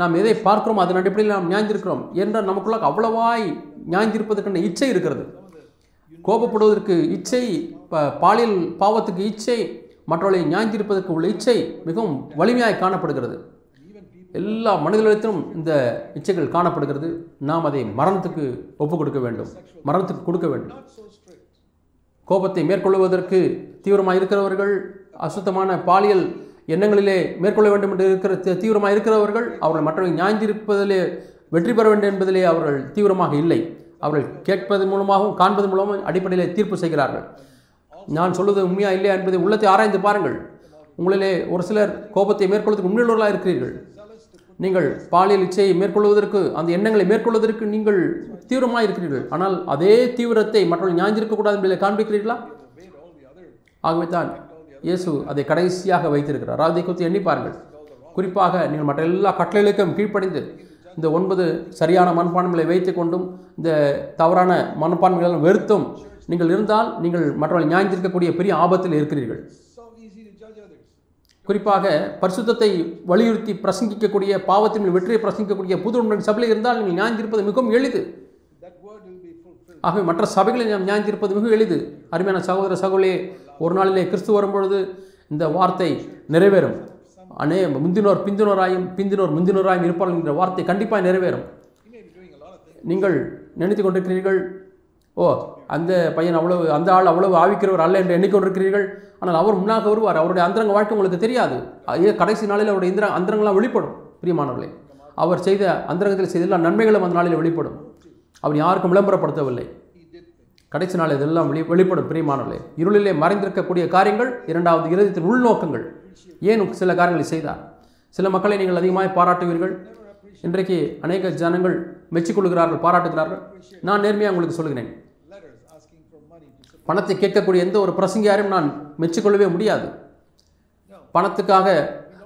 நாம் எதை பார்க்கிறோம் அதன் அடிப்படையில் நாம் நியாயந்திருக்கிறோம். என்றால் நமக்குள்ளாக அவ்வளவாய் நியாயந்திருப்பதற்கான இச்சை இருக்கிறது. கோபப்படுவதற்கு இச்சை ப- பாலியல் பாவத்துக்கு இச்சை மற்றவர்களை நியாயந்திருப்பதற்கு உள்ள இச்சை மிகவும் வலிமையாக காணப்படுகிறது. எல்லா மனிதர்களிடத்திலும் இந்த இச்சைகள் காணப்படுகிறது. நாம் அதை மரணத்துக்கு ஒப்பு கொடுக்க வேண்டும். மரணத்துக்கு கொடுக்க வேண்டும். கோபத்தை மேற்கொள்வதற்கு தீவிரமாக இருக்கிறவர்கள் அசுத்தமான பாலியல் எண்ணங்களிலே மேற்கொள்ள வேண்டும் என்று இருக்கிற தீவிரமாக இருக்கிறவர்கள் அவர்கள் மற்றவர்கள் நியாயந்திருப்பதிலே வெற்றி பெற வேண்டும் என்பதிலே அவர்கள் தீவிரமாக இல்லை. அவர்கள் கேட்பது மூலமாகவும் காண்பது மூலமும் அடிப்படையில் தீர்ப்பு செய்கிறார்கள். நான் சொல்வது உண்மையா இல்லையா என்பதை உள்ளத்தை ஆராய்ந்து பாருங்கள். உங்களிலே ஒரு சிலர் கோபத்தை மேற்கொள்வதற்கு உண்மையுள்ளவர்களாக இருக்கிறீர்கள். நீங்கள் பாலியல் இச்சையை மேற்கொள்வதற்கு அந்த எண்ணங்களை மேற்கொள்வதற்கு நீங்கள் தீவிரமாக இருக்கிறீர்கள். ஆனால் அதே தீவிரத்தை மற்றவர்கள் ஞாஞ்சிருக்கக்கூடாது என்பதை காண்பிக்கிறீர்களா? ஆகவே தான் இயேசு அதை கடைசியாக வைத்திருக்கிறார். அதை குறித்து எண்ணி பாருங்கள் குறிப்பாக நீங்கள் மற்ற எல்லா கட்டளைகளுக்கும் கீழ்ப்படைந்து இந்த ஒன்பது சரியான மனப்பான்மைகளை வைத்து கொண்டும் இந்த தவறான மனப்பான்மைகளும் வெறுத்தும் நீங்கள் இருந்தால் நீங்கள் மற்றவர்கள் நியாயந்திருக்கக்கூடிய பெரிய ஆபத்தில் இருக்கிறீர்கள். குறிப்பாக பரிசுத்தத்தை வலியுறுத்தி பிரசங்கிக்கக்கூடிய பாவத்தின் வெற்றியை பிரசங்கிக்கக்கூடிய புது உண்மையின் சபையில் இருந்தால் நீங்கள் நியாயந்திருப்பது மிகவும் எளிது. ஆகவே மற்ற சபைகளில் நாம் ஞாயிற்றிருப்பது மிகவும் எளிது. அருமையான சகோதர சகோதரியே ஒரு நாளிலே கிறிஸ்து வரும்பொழுது இந்த வார்த்தை நிறைவேறும். அனே முந்தினோர் பிந்தினோராயும் பிந்தினோர் முந்தினோராயும் இருப்பார்கள் என்ற வார்த்தை கண்டிப்பாக நிறைவேறும். நீங்கள் நினைத்து கொண்டிருக்கிறீர்கள் ஓ அந்த பையன் அவ்வளவு அந்த ஆள் அவ்வளவு ஆவிக்கிறவர் அல்ல என்று எண்ணிக்கொண்டிருக்கிறீர்கள்? ஆனால் அவர் முன்னாக வருவார். அவருடைய அந்தரங்க வாழ்க்கை உங்களுக்கு தெரியாது. கடைசி நாளில் அவருடைய இந்திர அந்தரங்களாம் வெளிப்படும் பிரியமானவர்களே. அவர் செய்த அந்தரங்கத்தில் செய்த எல்லா நன்மைகளும் அந்த நாளில் வெளிப்படும். அவர் யாருக்கும் விளம்பரப்படுத்தவில்லை. கடைசி நாள் இதெல்லாம் வெளி வெளிப்படும் பிரியமானவர்களே. இருளிலே மறைந்திருக்கக்கூடிய காரியங்கள் இரண்டாவது இறுதியத்தின் உள்நோக்கங்கள். ஏன் சில காரியங்களை செய்தார்? சில மக்களை நீங்கள் அதிகமாக பாராட்டுவீர்கள்? இன்றைக்கு அநேக ஜனங்கள் மெச்சிக்கொள்கிறார்கள் பாராட்டுகிறார்கள். நான் நேர்மையாக உங்களுக்கு சொல்கிறேன். பணத்தை கேட்கக்கூடிய எந்த ஒரு பிரசங்கியாரையும் நான் மெச்சிக்கொள்ளவே முடியாது. பணத்துக்காக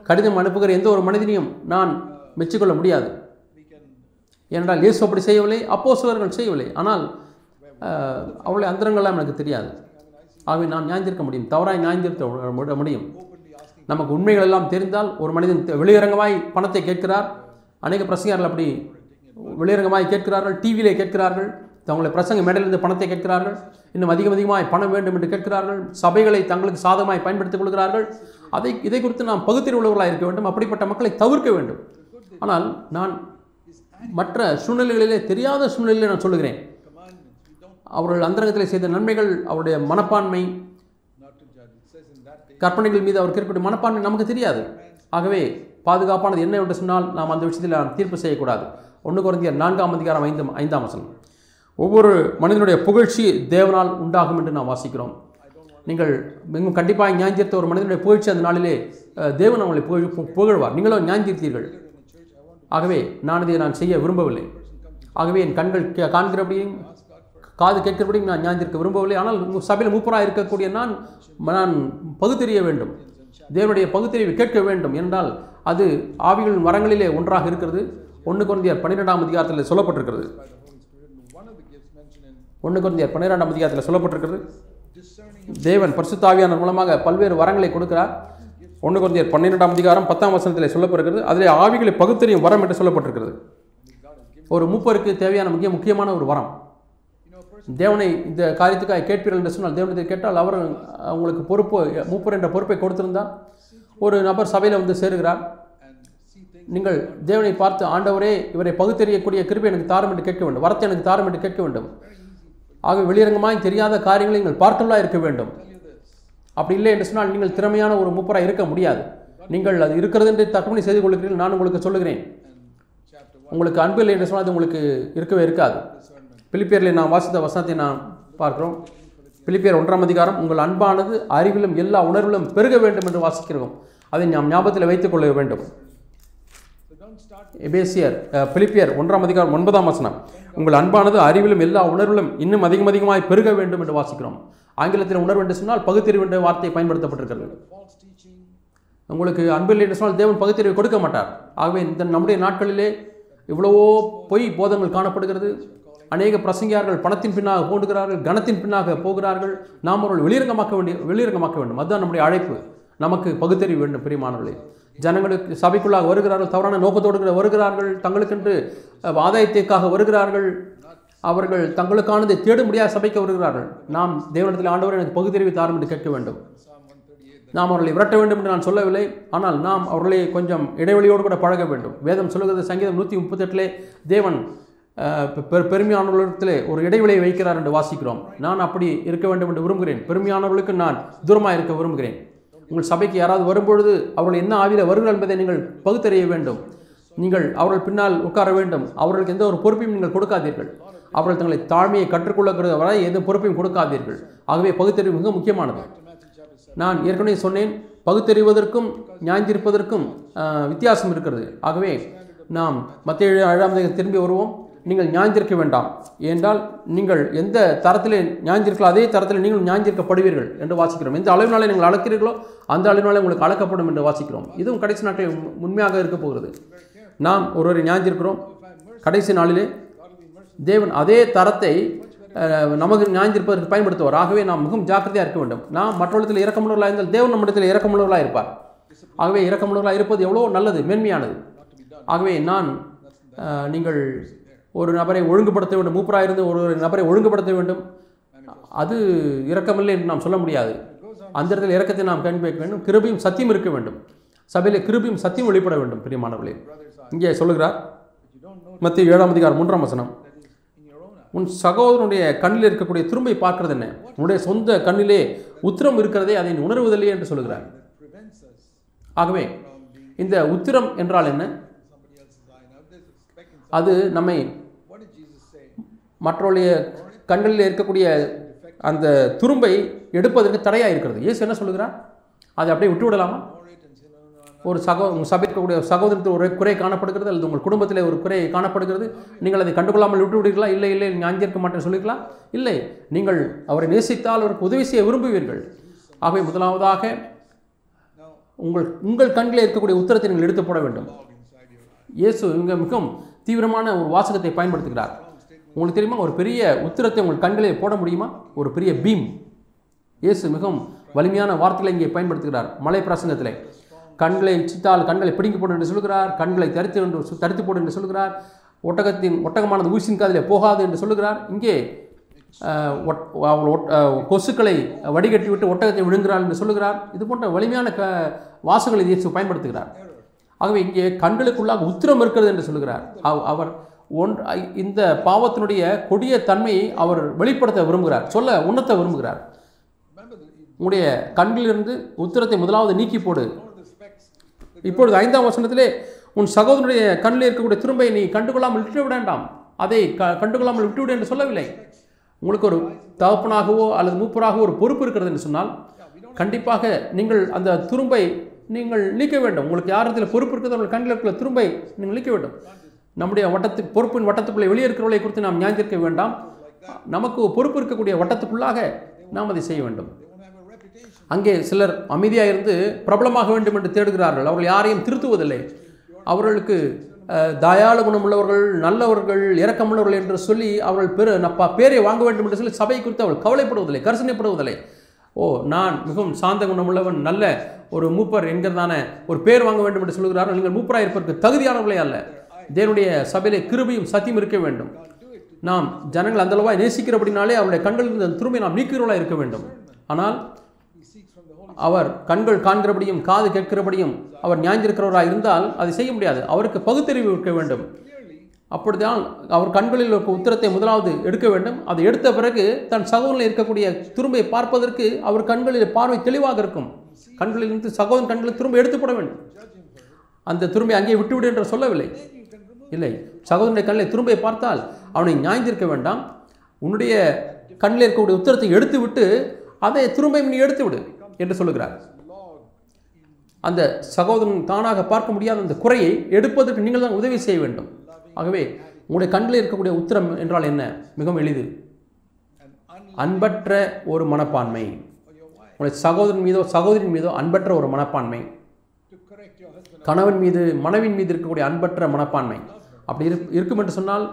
கடிதம் அனுப்புகிற எந்த ஒரு மனிதனையும் நான் மெச்சிக்கொள்ள முடியாது. ஏனென்றால் இயேசு அப்படி செய்யவில்லை அப்போஸ்தலர்கள் செய்யவில்லை. ஆனால் அவளுடைய அந்தரங்கள்லாம் எனக்கு தெரியாது. ஆகவே நான் நியாயந்திருக்க முடியும். தவறாய் நியாயந்திருக்க முடியும். நமக்கு உண்மைகள் எல்லாம் தெரிந்தால் ஒரு மனிதன் வெளியரங்கமாய் பணத்தை கேட்கிறார். அநேக பிரசங்கர்கள் அப்படி வெளியரங்கமாய் கேட்கிறார்கள் டிவியிலே கேட்கிறார்கள் தங்களுடைய பிரசங்க மேடையிலிருந்து பணத்தை கேட்கிறார்கள் இன்னும் அதிகம் அதிகமாய் பணம் வேண்டும் என்று கேட்கிறார்கள் சபைகளை தங்களுக்கு சாதகமாக பயன்படுத்திக் கொள்கிறார்கள். அதை இதை குறித்து நாம் பகுத்தறிவுள்ளவர்களாக இருக்க வேண்டும் அப்படிப்பட்ட மக்களை தவிர்க்க வேண்டும். ஆனால் நான் மற்ற சூழ்நிலைகளிலே தெரியாத சூழ்நிலையிலே நான் சொல்லுகிறேன். அவர்கள் அந்தரங்கத்தில் செய்த நன்மைகள் அவருடைய மனப்பான்மை கற்பனைகள் மீது அவர் இருக்கக்கூடிய மனப்பான்மை நமக்கு தெரியாது. ஆகவே பாதுகாப்பானது என்ன என்று சொன்னால் நாம் அந்த விஷயத்தில் நாம் தீர்ப்பு செய்யக்கூடாது. ஒன்று குறைந்த நான்காம் அதிகாரம் ஐந்து ஐந்தாம் வசனம். ஒவ்வொரு மனிதனுடைய புகழ்ச்சி தேவனால் உண்டாகும் என்று நாம் வாசிக்கிறோம். நீங்கள் மிகவும் கண்டிப்பாக ஞாயிற்றிருத்த ஒரு மனிதனுடைய புகழ்ச்சி அந்த நாளிலே தேவன் அவங்களை புகழ் பு- புகழ்வார். நீங்களும் ஞாயிற்றிருத்தீர்கள் ஆகவே நான் இதை நான் செய்ய விரும்பவில்லை. ஆகவே என் கண்கள் காண்கிறபடியும் காது கேட்கிறபடியும் நான் ஞாயிற்றிருக்க விரும்பவில்லை. ஆனால் உங்கள் சபையில் மூப்பராக இருக்கக்கூடிய நான் நான் பகுத்தறிய வேண்டும். தேவனுடைய பகுத்தறிவை கேட்க வேண்டும். என்றால் அது ஆவிகளின் மரங்களிலே ஒன்றாக இருக்கிறது. ஒன்று குழந்தையர் பன்னிரெண்டாம் அதிகாரத்தில் சொல்லப்பட்டிருக்கிறது. ஒன்று குழந்தையர் பன்னிரெண்டாம் அதிகாரத்தில் சொல்லப்பட்டிருக்கிறது. தேவன் பரிசுத்தாவியான மூலமாக பல்வேறு வரங்களை கொடுக்கிறார். ஒன்று குழந்தையர் பன்னிரெண்டாம் அதிகாரம் பத்தாம் வசனத்தில் சொல்லப்பட்டிருக்கிறது. அதிலே ஆவிகளை பகுத்தறியும் வரம் என்று சொல்லப்பட்டிருக்கிறது. ஒரு மூப்பருக்கு தேவையான மிக முக்கியமான ஒரு வரம். தேவனை இந்த காரியத்துக்காக கேட்பீர்கள் என்று சொன்னால் தேவனத்தை கேட்டால் அவர் அவங்களுக்கு பொறுப்பு மூப்பர் என்ற பொறுப்பை கொடுத்திருந்தால் ஒரு நபர் சபையில் வந்து சேருகிறார். நீங்கள் தேவனை பார்த்து ஆண்டவரே இவரை பகுத்தறியக்கூடிய கிருபை எனக்கு தாரம் என்று கேட்க வேண்டும். வரத்தை எனக்கு தாரம் என்று கேட்க வேண்டும். ஆக வெளியரங்கமாய் தெரியாத காரியங்களை நீங்கள் பார்க்கலாக இருக்க வேண்டும். அப்படி இல்லை என்று சொன்னால் நீங்கள் திறமையான ஒரு மூப்பராக இருக்க முடியாது. நீங்கள் அது இருக்கிறது என்று தகவலை செய்து கொள்கிறீர்கள். நான் உங்களுக்கு சொல்லுகிறேன். உங்களுக்கு அன்பு இல்லை என்று சொன்னால் அது உங்களுக்கு இருக்கவே இருக்காது. பிலிப்பியரில் நான் வாசித்த வசனத்தை நான் பார்க்கிறோம். பிலிப்பியர் ஒன்றாம் அதிகாரம் உங்கள் அன்பானது அறிவிலும் எல்லா உணர்விலும் பெருக வேண்டும் என்று வாசிக்கிறோம். அதை நாம் ஞாபகத்தில் வைத்துக் கொள்ள வேண்டும். எபேசியர் பிலிப்பியர் ஒன்றாம் அதிகாரம் ஒன்பதாம் வசனம். உங்கள் அன்பானது அறிவிலும் எல்லா உணர்விலும் இன்னும் அதிகம் அதிகமாக பெருக வேண்டும் என்று வாசிக்கிறோம். ஆங்கிலத்தில் உணர்வு என்று சொன்னால் பகுத்தறிவு என்ற வார்த்தை பயன்படுத்தப்பட்டிருக்கிறது. உங்களுக்கு அன்பில் என்று சொன்னால் தேவன் பகுத்தறிவு கொடுக்க மாட்டார். ஆகவே இந்த நம்முடைய நாட்களிலே இவ்வளவோ பொய் போதங்கள் காணப்படுகிறது. அநேக பிரசங்கியார்கள் பணத்தின் பின்னாக போடுகிறார்கள் கனத்தின் பின்னாக போகிறார்கள். நாம் அவர்கள் வெளியரங்கமாக்க வேண்டிய வெளியரங்கமாக்க வேண்டும். அதுதான் நம்முடைய அழைப்பு. நமக்கு பகுத்தறிவு வேண்டும் பிரியமானவர்களே. ஜனங்களுக்கு சபைக்குள்ளாக வருகிறார்கள் தவறான நோக்கத்தோடு கூட வருகிறார்கள் தங்களுக்கென்று ஆதாயத்திற்காக வருகிறார்கள். அவர்கள் தங்களுக்கானதை தேட முடியாத சபைக்கு வருகிறார்கள். நாம் தேவனத்தில் ஆண்டவர் எனக்கு பகுத்தறிவு தாரும் என்று கேட்க வேண்டும். நாம் அவர்களை விரட்ட வேண்டும் என்று நான் சொல்லவில்லை. ஆனால் நாம் அவர்களை கொஞ்சம் இடைவெளியோடு கூட பழக வேண்டும். வேதம் சொல்லுகிறது சங்கீதம் நூற்றி முப்பத்தெட்டிலே தேவன் அஹ், பெ- பெருமையானவர்களிடத்திலே ஒரு இடைவெளியை வைக்கிறார் என்று வாசிக்கிறோம். நான் அப்படி இருக்க வேண்டும் என்று விரும்புகிறேன். பெருமையானவர்களுக்கு நான் தூரமாக இருக்க விரும்புகிறேன். உங்கள் சபைக்கு யாராவது வரும்பொழுது அவர்கள் என்ன ஆவியில் வருகிறார் என்பதை நீங்கள் பகுத்தறிய வேண்டும். நீங்கள் அவர்கள் பின்னால் உட்கார வேண்டும். அவர்களுக்கு எந்த ஒரு பொறுப்பையும் நீங்கள் கொடுக்காதீர்கள். அவர்கள் தங்களை தாழ்மையை கற்றுக்கொள்ளக்கிறது வரை எந்த பொறுப்பையும் கொடுக்காதீர்கள். ஆகவே பகுத்தறிவு மிக முக்கியமானது. நான் ஏற்கனவே சொன்னேன் பகுத்தறிவதற்கும் ஞாயிற்றிருப்பதற்கும் வித்தியாசம் இருக்கிறது. ஆகவே நாம் மத்திய ஏழாம் திரும்பி வருவோம். நீங்கள் ஞாஞ்சிருக்க வேண்டாம். ஏனென்றால் நீங்கள் எந்த தரத்திலே ஞாஞ்சிருக்கலாம் அதே தரத்தில் நீங்கள் ஞாஞ்சிருக்கப்படுவீர்கள் என்று வாசிக்கிறோம். எந்த அளவினாலே நீங்கள் அளக்கிறீர்களோ அந்த அளவினாலே உங்களுக்கு அளக்கப்படும் என்று வாசிக்கிறோம். இதுவும் கடைசி நாட்களில் உண்மையாக இருக்க போகிறது. நாம் ஒருவரை ஞாஞ்சிருக்கிறோம் கடைசி நாளிலே தேவன் அதே தரத்தை நமக்கு ஞாயிற்றிருப்பதற்கு பயன்படுத்துவார். ஆகவே நாம் மிகவும் ஜாக்கிரதையாக இருக்க வேண்டும். நாம் மற்றவர்களிடத்தில் இறக்கமுள்ளவர்களாக இருந்தால் தேவன் நம்மிடத்தில் இறக்கமுள்ளவர்களாக இருப்பார். ஆகவே இறக்கமுள்ளவர்களாக இருப்பது எவ்வளோ நல்லது மேன்மையானது. ஆகவே நான் நீங்கள் ஒரு நபரை ஒழுங்குபடுத்த வேண்டும். மூப்பராக இருந்து ஒரு நபரை ஒழுங்குபடுத்த வேண்டும். அது இரக்கமில்லை என்று நாம் சொல்ல முடியாது. அந்த இடத்துல இரக்கத்தை நாம் கண்பிக்க வேண்டும். கிருபியும் சத்தியம் இருக்க வேண்டும். சபையில் கிருபியும் சத்தியம் வெளிப்பட வேண்டும் பிரியமானவர்களே இங்கே சொல்லுகிறார் மத்திய ஏழாம் அதிகாரம் மூன்றாம் வசனம். உன் சகோதரனுடைய கண்ணில் இருக்கக்கூடிய திரும்பை பார்க்கறது என்ன? உன்னுடைய சொந்த கண்ணிலே உத்திரம் இருக்கிறதே அதை நீ உணர்வதில்லை என்று சொல்லுகிறார். ஆகவே இந்த உத்திரம் என்றால் என்ன? அது நம்மை மற்றவருடைய கண்களில் இருக்கக்கூடிய அந்த துரும்பை எடுப்பதற்கு தடையாக இருக்கிறது. இயேசு என்ன சொல்லுகிறார்? அதை அப்படியே விட்டு விடலாமா? ஒரு சகோ உங்கள் இருக்கக்கூடிய சகோதரத்தில் ஒரு குறை காணப்படுகிறது அல்லது உங்கள் குடும்பத்தில் ஒரு குறை காணப்படுகிறது. நீங்கள் அதை கண்டுகொள்ளாமல் விட்டு விடுவீர்களா இல்லை இல்லை நீங்கள் அஞ்சிருக்க மாட்டேன்னு சொல்லிக்கலாம் இல்லை. நீங்கள் அவரை நேசித்தால் அவருக்கு உதவி செய்ய விரும்புவீர்கள். ஆகவே முதலாவதாக உங்கள் உங்கள் கண்களில் இருக்கக்கூடிய உத்தரத்தை நீங்கள் எடுத்து போட வேண்டும். இயேசு இங்கே மிகவும் தீவிரமான ஒரு வாசகத்தை பயன்படுத்துகிறார். உங்களுக்கு தெரியுமா ஒரு பெரிய உத்திரத்தை உங்கள் கண்களில் போட முடியுமா? ஒரு பெரிய பீம். இயேசு மிகவும் வலிமையான வார்த்தைகளை இங்கே பயன்படுத்துகிறார். மலை பிரசங்கத்தில் கண்களை சித்தால் கண்களை பிடுங்கி போடும் என்று சொல்கிறார். கண்களை தரித்து என்று தரித்து போடும் என்று சொல்கிறார். ஒட்டகத்தின் ஒட்டகமானது ஊசின் காதில் போகாது என்று சொல்லுகிறார் இங்கே ஒட்- ஒட்- கொசுக்களை வடிகட்டி விட்டு ஒட்டகத்தை விழுங்குகிறார் என்று சொல்லுகிறார் இது போன்ற வலிமையான க வாசகங்களை இயேசு பயன்படுத்துகிறார். ஆகவே இங்கே கண்களுக்குள்ளாக உத்திரம் இருக்கிறது என்று சொல்கிறார். அவர் ஒன் இந்த பாவத்தினுடைய கொடிய தன்மையை அவர் வெளிப்படுத்த விரும்புகிறார். சொல்ல உணர்த்த விரும்புகிறார். உங்களுடைய கண்களிலிருந்து உத்திரத்தை முதலாவது நீக்கி போடு. இப்பொழுது ஐந்தாம் வசனத்திலே உன் சகோதரனுடைய கண்ணில் இருக்கக்கூடிய திரும்பை நீ கண்டுகொள்ளாமல் விட்டு வேண்டாம். அதை க கண்டுகொள்ளாமல் விட்டுவிடு என்று சொல்லவில்லை. உங்களுக்கு ஒரு தகப்பனாகவோ அல்லது மூப்பராகவோ ஒரு பொறுப்பு இருக்கிறது என்று சொன்னால் கண்டிப்பாக நீங்கள் அந்த துரும்பை நீங்கள் நீக்க வேண்டும். உங்களுக்கு யாரத்தில் பொறுப்பு இருக்கிறது உங்கள் கண்ணில் இருக்கிற துரும்பை நீங்கள் நீக்க வேண்டும். நம்முடைய வட்டத்து பொறுப்பின் வட்டத்துக்குள்ளே வெளியே இருக்கிறவர்களை குறித்து நாம் ஞாயிற்றிருக்க வேண்டாம். நமக்கு பொறுப்பு இருக்கக்கூடிய வட்டத்துக்குள்ளாக நாம் அதை செய்ய வேண்டும். அங்கே சிலர் அமைதியாக இருந்து பிரபலமாக வேண்டும் என்று தேடுகிறார்கள். அவர்கள் யாரையும் திருத்துவதில்லை. அவர்களுக்கு தயாள குணம் உள்ளவர்கள் நல்லவர்கள் இரக்கமுள்ளவர்கள் என்று சொல்லி அவர்கள் பெரு நப்பா பேரை வாங்க வேண்டும் என்று சொல்லி சபை குறித்து அவள் கவலைப்படுவதில்லை கரிசனைப்படுவதில்லை ஓ நான் மிகவும் சாந்த குணமுள்ளவன் நல்ல ஒரு மூப்பர் என்கிறதான ஒரு பேர் வாங்க வேண்டும் என்று சொல்கிறார்கள் நீங்கள் மூப்பராக இருப்பதற்கு தகுதியானவர்களே அல்ல. தேவனுடைய சபையிலே கிருபையும் சத்தியம் இருக்க வேண்டும். நாம் ஜனங்கள் அந்தளவாக நேசிக்கிறபடினாலே அவருடைய கண்களில் இருந்த துருமை நாம் நீக்கிறவர்களாக இருக்க வேண்டும். ஆனால் அவர் கண்கள் காண்கிறபடியும் காது கேட்கிறபடியும் அவர் ஞாயிற்றிருக்கிறவராக இருந்தால் அதை செய்ய முடியாது. அவருக்கு பகுத்தறிவு இருக்க வேண்டும். அப்படிதான் அப்படித்தான் அவர் கண்களில் இருக்க உத்தரத்தை முதலாவது எடுக்க வேண்டும். அதை எடுத்த பிறகு தன் சகோதரனில் இருக்கக்கூடிய துரும்பை பார்ப்பதற்கு அவர் கண்களில் பார்வை தெளிவாக இருக்கும். கண்களில் இருந்து சகோதரன் கண்களில் திரும்ப எடுத்துப்பட வேண்டும். அந்த துரும்பை அங்கே விட்டுவிடு என்று சொல்லவில்லை. இல்லை. சகோதரனுடைய கண்ணில் திரும்ப பார்த்தால் அவனை ஞாய்ந்திருக்க வேண்டாம். உன்னுடைய கண்ணில் இருக்கக்கூடிய உத்தரத்தை எடுத்து விட்டு அதை திரும்ப நீ எடுத்து விடு என்று சொல்லுகிறார். அந்த சகோதரன் தானாக பார்க்க முடியாத அந்த குறையை எடுப்பதற்கு நீங்கள் தான் உதவி செய்ய வேண்டும். ஆகவே உங்களுடைய கண்ணில் இருக்கக்கூடிய உத்தரம் என்றால் என்ன? மிகவும் எளிது. அன்பற்ற ஒரு மனப்பான்மை. உங்களுடைய சகோதரன் மீதோ சகோதரின் மீதோ அன்பற்ற ஒரு மனப்பான்மை. கணவன் மீது மனைவின் மீது இருக்கக்கூடிய அன்பற்ற மனப்பான்மை. அப்படி இரு இருக்கும் என்று சொன்னால்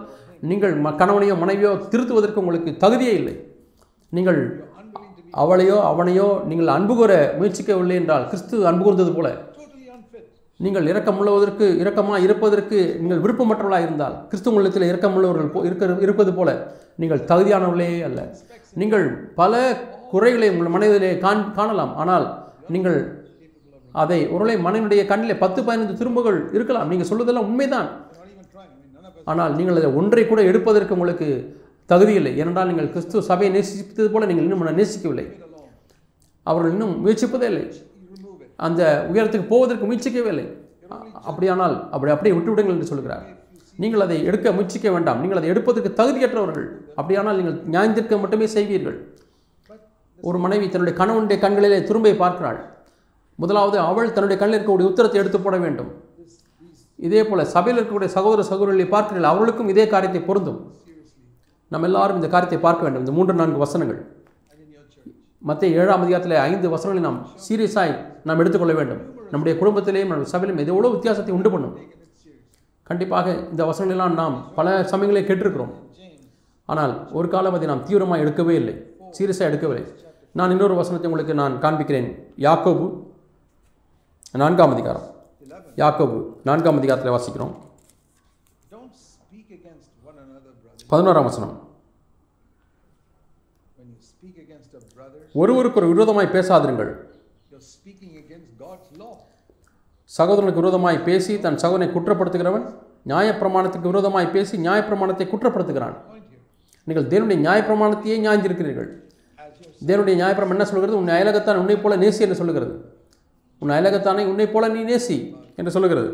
நீங்கள் ம கணவனையோ மனைவியோ திருத்துவதற்கு உங்களுக்கு தகுதியே இல்லை. நீங்கள் அவளையோ அவனையோ நீங்கள் அன்பு கூற முயற்சிக்கவில்லை என்றால் கிறிஸ்து அன்பு கூர்ந்தது போல. நீங்கள் unfit. நீங்கள் இரக்கமுள்ளவதற்கு இரக்கமாக இருப்பதற்கு நீங்கள் விருப்பமற்றவர்களாக இருந்தால் கிறிஸ்துவ உள்ளத்தில் இரக்கமுள்ளவர்கள் போ இருக்க இருப்பது போல நீங்கள் தகுதியானவர்களே அல்ல. நீங்கள் பல குறைகளை உங்கள் மனைவிலே காண் காணலாம். ஆனால் நீங்கள் அதை ஒருவேளை மனைவியுடைய கண்ணிலே பத்து பதினைந்து திரும்புகள் இருக்கலாம். நீங்கள் சொல்வதெல்லாம் உண்மைதான். ஆனால் நீங்கள் அதை ஒன்றை கூட எடுப்பதற்கு உங்களுக்கு தகுதியில்லை. ஏனென்றால் நீங்கள் கிறிஸ்துவ சபையை நேசிப்பது போல நீங்கள் இன்னும் நேசிக்கவில்லை. அவர்கள் இன்னும் முயற்சிப்பதே இல்லை. அந்த உயரத்துக்கு போவதற்கு முயற்சிக்கவே இல்லை. அப்படியானால் அப்படி அப்படியே விட்டுவிடுங்கள் என்று சொல்கிறார். நீங்கள் அதை எடுக்க முயற்சிக்க வேண்டாம். நீங்கள் அதை எடுப்பதற்கு தகுதியற்றவர்கள். அப்படியானால் நீங்கள் நியாயத்திற்க மட்டுமே செய்வீர்கள். ஒரு மனைவி தன்னுடைய கணவனுடைய கண்களிலே துரும்பை பார்க்கிறாள். முதலாவது அவள் தன்னுடைய கண்ணில் இருக்கக்கூடிய உத்தரத்தை எடுத்து போட வேண்டும். இதே போல சபையில் இருக்கக்கூடிய சகோதர சகோதரிகளை பார்க்கிறீர்கள் அவர்களுக்கும் இதே காரியத்தை பொருந்தும். நம்ம எல்லாரும் இந்த காரியத்தை பார்க்க வேண்டும். இந்த மூன்று நான்கு வசனங்கள். மற்ற ஏழாம் அதிகாரத்தில் ஐந்து வசனங்களை நாம் சீரியஸாய் நாம் எடுத்துக்கொள்ள வேண்டும். நம்முடைய குடும்பத்திலேயும் நம்ம சபையிலும் இது எவ்வளோ வித்தியாசத்தை உண்டு பண்ணும். கண்டிப்பாக இந்த வசனங்களெல்லாம் நாம் பல சமயங்களே கேட்டிருக்கிறோம். ஆனால் ஒரு காலம் அதை நாம் தீவிரமாக எடுக்கவே இல்லை. சீரியஸாக எடுக்கவில்லை. நான் இன்னொரு வசனத்தை உங்களுக்கு நான் காண்பிக்கிறேன். யாக்கோபு நான்காம் அதிகாரம். யாக்கோபு நான்காம் அதிகாரத்தில் வாசிக்கிறோம். பதினோராம் வசனம். ஒருவருக்கு ஒரு விரோதமாய் பேசாதிருங்கள். சகோதரனுக்கு விரோதமாய் பேசி தன் சகோதரனை குற்றப்படுத்துகிறவன் நியாயப்பிரமாணத்துக்கு விரோதமாய் பேசி நியாயப்பிரமாணத்தை குற்றப்படுத்துகிறான். நீங்கள் தேவனுடைய நியாயப்பிரமாணத்தையே your தேவனுடைய நியாயப்பிரமாணம் என்ன சொல்கிறது? உன் அயலகத்தான் உன்னை போல நேசி என்று சொல்லுகிறது உன் அயலகத்தானை உன்னை போல நீ நேசி. என்று சொல்லுகிறது.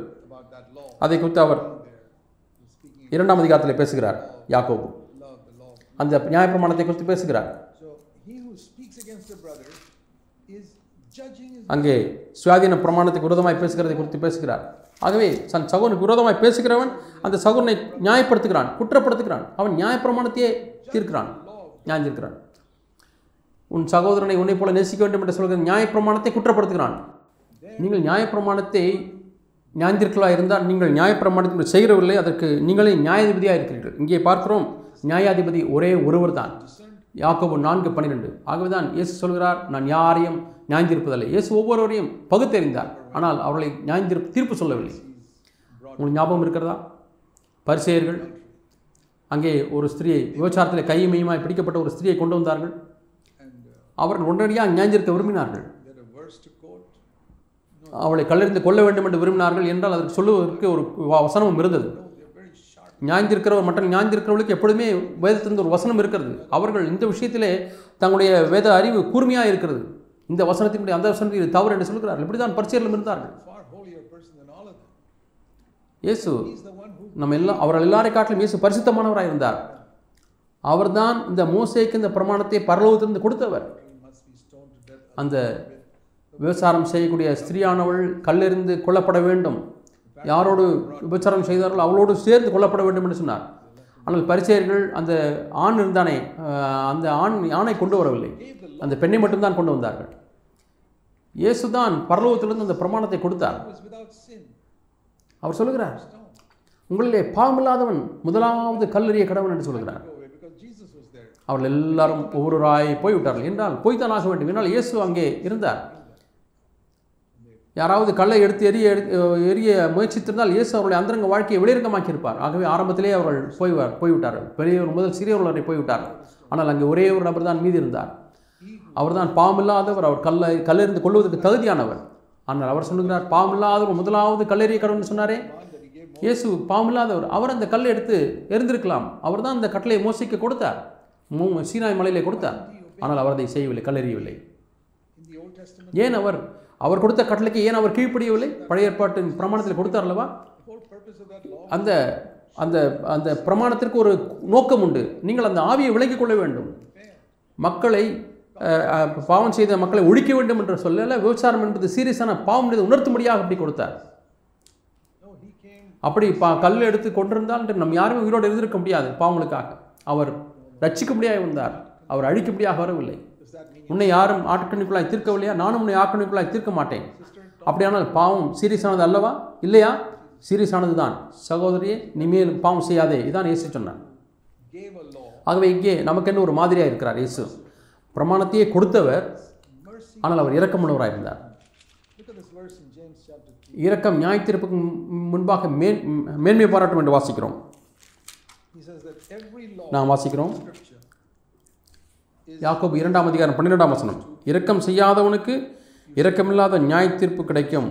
அதை குறித்து அவர் இரண்டாம் அதிகாரத்தில் பேசுகிறார் யாக்கோபு. அந்த நியாயப்பிரமாணத்தை குறித்து பேசுகிறார். அங்கே சுயாதீன பிரமாணத்துக்கு விரோதமாய் பேசுகிறதை குறித்து பேசுகிறார். ஆகவே தன் சகோனுக்கு விரோதமாய் பேசுகிறவன் அந்த சகோனை நியாயப்படுத்துகிறான் குற்றப்படுத்துகிறான். அவன் நியாயப்பிரமாணத்தையே தீர்க்கிறான் நியாயந்திருக்கிறான். உன் சகோதரனை உன்னை போல நேசிக்க வேண்டும் என்று சொல்கிற நியாயப்பிரமாணத்தை குற்றப்படுத்துகிறான். நீங்கள் நியாயப்பிரமாணத்தை நியாயந்திருக்கலா இருந்தால் நீங்கள் நியாயப்பிரமாணத்தை செய்கிறவில்லை அதற்கு நீங்களே நியாயாதிபதியாக இருக்கிறீர்கள். இங்கே பார்க்கிறோம் நியாயாதிபதி ஒரே ஒருவர் தான். யாக்கோபு நான்கு பன்னிரெண்டு. ஆகவே தான் இயேசு சொல்கிறார் நான் யாரையும் நியாயந்திருப்பதில்லை. இயேசு ஒவ்வொருவரையும் பகுத்தறிந்தார் ஆனால் அவர்களை நியாயந்திரு தீர்ப்பு சொல்லவில்லை. உங்களுக்கு ஞாபகம் இருக்கிறதா? பரிசெயர்கள் அங்கே ஒரு ஸ்திரியை விபச்சாரத்தில் கையுமையுமாய் பிடிக்கப்பட்ட ஒரு ஸ்திரியை கொண்டு வந்தார்கள். அவர்கள் உடனடியாக நியாயந்திருக்க விரும்பினார்கள். அவளை கல்லறிந்து கொள்ள வேண்டும் என்று விரும்பினார்கள் என்றால் அதற்கு சொல்லுவதற்கு ஒரு வசனமும் இருந்தது. No, மற்ற ஞாயிந்திருக்கிறவர்களுக்கு எப்பொழுதுமே வேதத்திலிருந்து ஒரு வசனம் இருக்கிறது. அவர்கள் இந்த விஷயத்திலே தங்களுடைய வேத அறிவு கூர்மையாக இருக்கிறது. இந்த வசனத்தினுடைய அந்த வசனத்தில் இது தவறு என்று சொல்கிறார்கள். இப்படி தான் பரிசீலனம் இருந்தார்கள். இயேசு நம்ம எல்லாம் அவர்கள் எல்லாரை காட்டிலும் இயேசு பரிசுத்தமானவராக இருந்தார். அவர்தான் இந்த மோசைக்கு இந்த பிரமாணத்தை பரலோகத்திலிருந்து கொடுத்தவர். அந்த விபச்சாரம் செய்யக்கூடிய ஸ்திரீயானவள் கல்லெறிந்து கொல்லப்பட வேண்டும். யாரோடு விபச்சாரம் செய்தார்களோ அவளோடு சேர்ந்து கொல்லப்பட வேண்டும் என்று சொன்னார். ஆனால் பரிசெயர்கள் அந்த ஆண் இருந்தானே அந்த ஆண் ஆணை கொண்டு வரவில்லை. அந்த பெண்ணை மட்டும்தான் கொண்டு வந்தார்கள். இயேசுதான் பரலோகத்திலிருந்து அந்த பிரமாணத்தை கொடுத்தார். அவர் சொல்லுகிறார் உங்களிலே பாவமில்லாதவன் முதலாவது கல்லறிய கடவுள் என்று சொல்கிறார் அவர்கள் எல்லாரும் ஒவ்வொருவராய் போய்விட்டார்கள். என்றால் போய்தான் ஆக வேண்டும் என்றால் இயேசு அங்கே இருந்தார். யாராவது கல்லை எடுத்து எரிய எரிய முயற்சித்திருந்தால் இயேசு அவருடைய அந்தரங்க வாழ்க்கையை வெளிரங்கமாக்கியிருப்பார். ஆகவே ஆரம்பத்திலே அவர்கள் போய்வார் போய்விட்டார்கள். பெரியவர் முதல் சிறியவர்கள் வரை போய்விட்டார்கள் ஆனால் அங்கே ஒரே ஒரு நபர் தான் மீதி இருந்தார். அவர்தான் பாவமில்லாதவர் அவர் கல்லை கல்லெறிந்து கொள்வதற்கு தகுதியானவர். ஆனால் அவர் சொல்லுகிறார் பாவமில்லாதவர் முதலாவது கல்லெறிய கடவுள்னு சொன்னாரே. இயேசு பாவமில்லாதவர் அவர் அந்த கல்லை எடுத்து எரிந்திருக்கலாம் அவர் தான் அந்த கட்டளை மோசிக்க கொடுத்தார். மூ சீனாய் மலையிலே கொடுத்தார். ஆனால் அவர் அதை செய்யவில்லை கல்லெறியவில்லை. ஏன் அவர் அவர் கொடுத்த கட்டளைக்கு ஏன் அவர் கீழ்ப்படியவில்லை? பழைய ஏற்பாட்டின் பிரமாணத்தில் கொடுத்தார் அல்லவா அந்த அந்த அந்த பிரமாணத்திற்கு ஒரு நோக்கம் உண்டு. நீங்கள் அந்த ஆவியை விலகிக் கொள்ள வேண்டும். மக்களை பாவம் செய்த மக்களை ஒழிக்க வேண்டும் என்று சொல்லல. விபச்சாரம் என்பது சீரியஸான பாவம் என்பது உணர்த்தும்படியாக அப்படி கொடுத்தார். அப்படி பா கல் எடுத்து கொண்டிருந்தால் நம் யாருமே உயிரோடு இருந்திருக்க முடியாது பாவங்களுக்காக. அவர் ரட்சிக்கும்படியாக வந்தார் அவர் அழிக்கும்படியாக வரவில்லை. உன்னை யாரும் ஆட்டுக்கணிக்குள்ளாய் தீர்க்கவில்லையா? நானும் உன்னை ஆட்டுக்கணிக்குள்ளாய் தீர்க்க மாட்டேன். அப்படியானால் பாவம் சீரியஸானது அல்லவா? இல்லையா? சீரியஸானது தான் சகோதரியே நீ மேலும் பாவம் செய்யாதே. இதான் இயேசு சொன்னார். ஆகவே இங்கே நமக்கென்று ஒரு மாதிரியாக இருக்கிறார் இயேசு. பிரமாணத்தையே கொடுத்தவர் ஆனால் அவர் இரக்கமுள்ளவராக இருந்தார். look at this verse in James chapter 3 இரக்கம் நியாயத்திருப்புக்கு முன்- முன்பாக மேன் மேன்மை பாராட்டும் என்று வாசிக்கிறோம். நாம் வாசிக்கிறோம். யாக்கோபு இரண்டாம் அதிகாரம் பன்னிரெண்டாம் வசனம். இரக்கம் செய்யாதவனுக்கு இரக்கமில்லாத நியாயத்தீர்ப்பு கிடைக்கும்.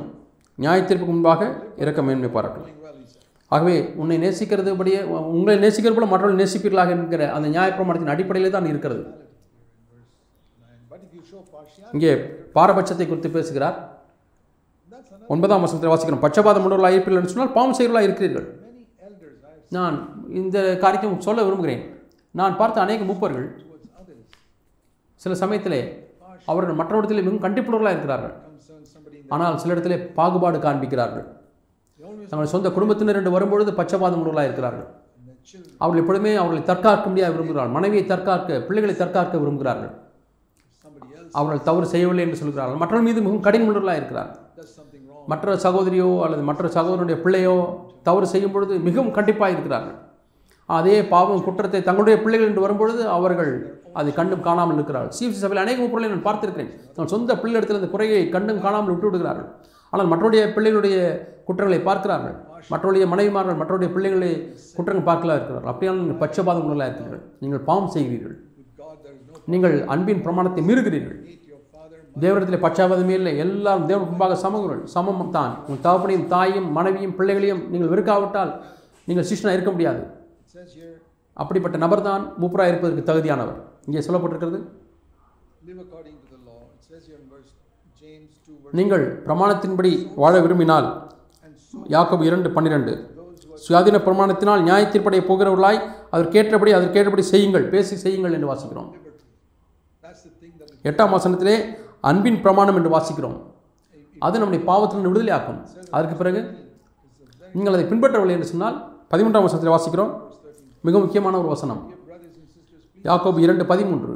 நியாயத்தீர்ப்புக்கு முன்பாக இரக்கம் மேன்மை பாராட்டும் ஆகவே உன்னை நேசிக்கிறது படியே உங்களை நேசிக்கிறது போல மற்றவர்கள் நேசிப்பீர்களாக என்கிற அந்த நியாயப்பிரமாணத்தின் அடிப்படையிலே தான் இருக்கிறது. இங்கே பாரபட்சத்தை குறித்து பேசுகிறார். ஒன்பதாம் வசனத்தில் வாசிக்கிறோம். பட்சபாதம் உள்ளவர்களாக இருப்பீர்கள் என்று சொன்னால் பாவம் செய்வர்களாக இருக்கிறீர்கள். நான் இந்த காரியத்தை சொல்ல விரும்புகிறேன். நான் பார்த்த அநேக மூப்பர்கள் சில சமயத்திலே அவர்கள் மற்றவரிடத்தில் மிகவும் கண்டிப்புள்ளவர்களாக இருக்கிறார்கள். ஆனால் சில இடத்திலே பாகுபாடு காண்பிக்கிறார்கள். தங்கள் சொந்த குடும்பத்தினர் என்று வரும்பொழுது பச்சபாதம் உள்ளவர்களாக இருக்கிறார்கள். அவர்கள் எப்பொழுதுமே அவர்களை தற்காக்க முடியாது விரும்புகிறார்கள். மனைவியை தற்காக்க பிள்ளைகளை தற்காக்க விரும்புகிறார்கள். அவர்கள் தவறு செய்யவில்லை என்று சொல்கிறார்கள். மற்றவர்கள் மீது மிகவும் கடினமுள்ளவர்களாக இருக்கிறார்கள். மற்ற சகோதரியோ அல்லது மற்ற சகோதரனுடைய பிள்ளையோ தவறு செய்யும் பொழுது மிகவும் கண்டிப்பாக இருக்கிறார்கள். அதே பாவம் குற்றத்தை தங்களுடைய பிள்ளைகள் என்று வரும்பொழுது அவர்கள் அதை கண்டும் காணாமல் இருக்கிறார்கள் சிஎஃப்சி சபையில் அநேக பொருளை நான் பார்த்திருக்கிறேன். தன் சொந்த பிள்ளையிடத்தில் இந்த குறையை கண்டும் காணாமல் விட்டு விடுகிறார்கள் ஆனால் மற்றவருடைய பிள்ளைகளுடைய குற்றங்களை பார்க்கிறார்கள். மற்றவருடைய மனைவிமார்கள் மற்றவருடைய பிள்ளைகளை குற்றங்கள் பார்க்கலாம் இருக்கிறார்கள். அப்படியால் நீங்கள் பட்சபாதம் உள்ளதாக இருக்கிறீர்கள். நீங்கள் பாவம் செய்கிறீர்கள். நீங்கள் அன்பின் பிரமாணத்தை மீறுகிறீர்கள். தேவரத்தில் பச்சாவதமே பட்சாபாதமே இல்லை. எல்லாரும் தேவ முன்பாக சமங்கள் சமம் தான். உங்கள் தகப்பனையும் தாயும் மனைவியும் பிள்ளைகளையும் நீங்கள் வெறுக்காவிட்டால் நீங்கள் சிஷ்டனாக இருக்க முடியாது. அப்படிப்பட்ட நபர் தான் மூப்பராக இருப்பதற்கு தகுதியானவர். இங்கே சொல்லப்பட்டிருக்கிறது. Live according to the law. It says here in verse James 2 verse நீங்கள் பிரமாணத்தின்படி வாழ விரும்பினால் யாக்கோபு இரண்டு பன்னிரெண்டு. சுயாதீன பிரமாணத்தினால் நியாய தீர்ப்படைய போகிறவர்களாய் அதற்கேற்றபடி அதற்கேற்றபடி செய்யுங்கள் பேசி செய்யுங்கள் என்று வாசிக்கிறோம். எட்டாம் வசனத்திலே அன்பின் பிரமாணம் என்று வாசிக்கிறோம். அது நம்முடைய பாவத்திலிருந்து விடுதலை ஆக்கும் அதற்கு பிறகு நீங்கள் அதை பின்பற்றவில்லை என்று சொன்னால் பதிமூன்றாம் வசனத்தில் வாசிக்கிறோம். மிக முக்கியமான ஒரு வசனம். யாக்கோபு இரண்டு பதிமூன்று.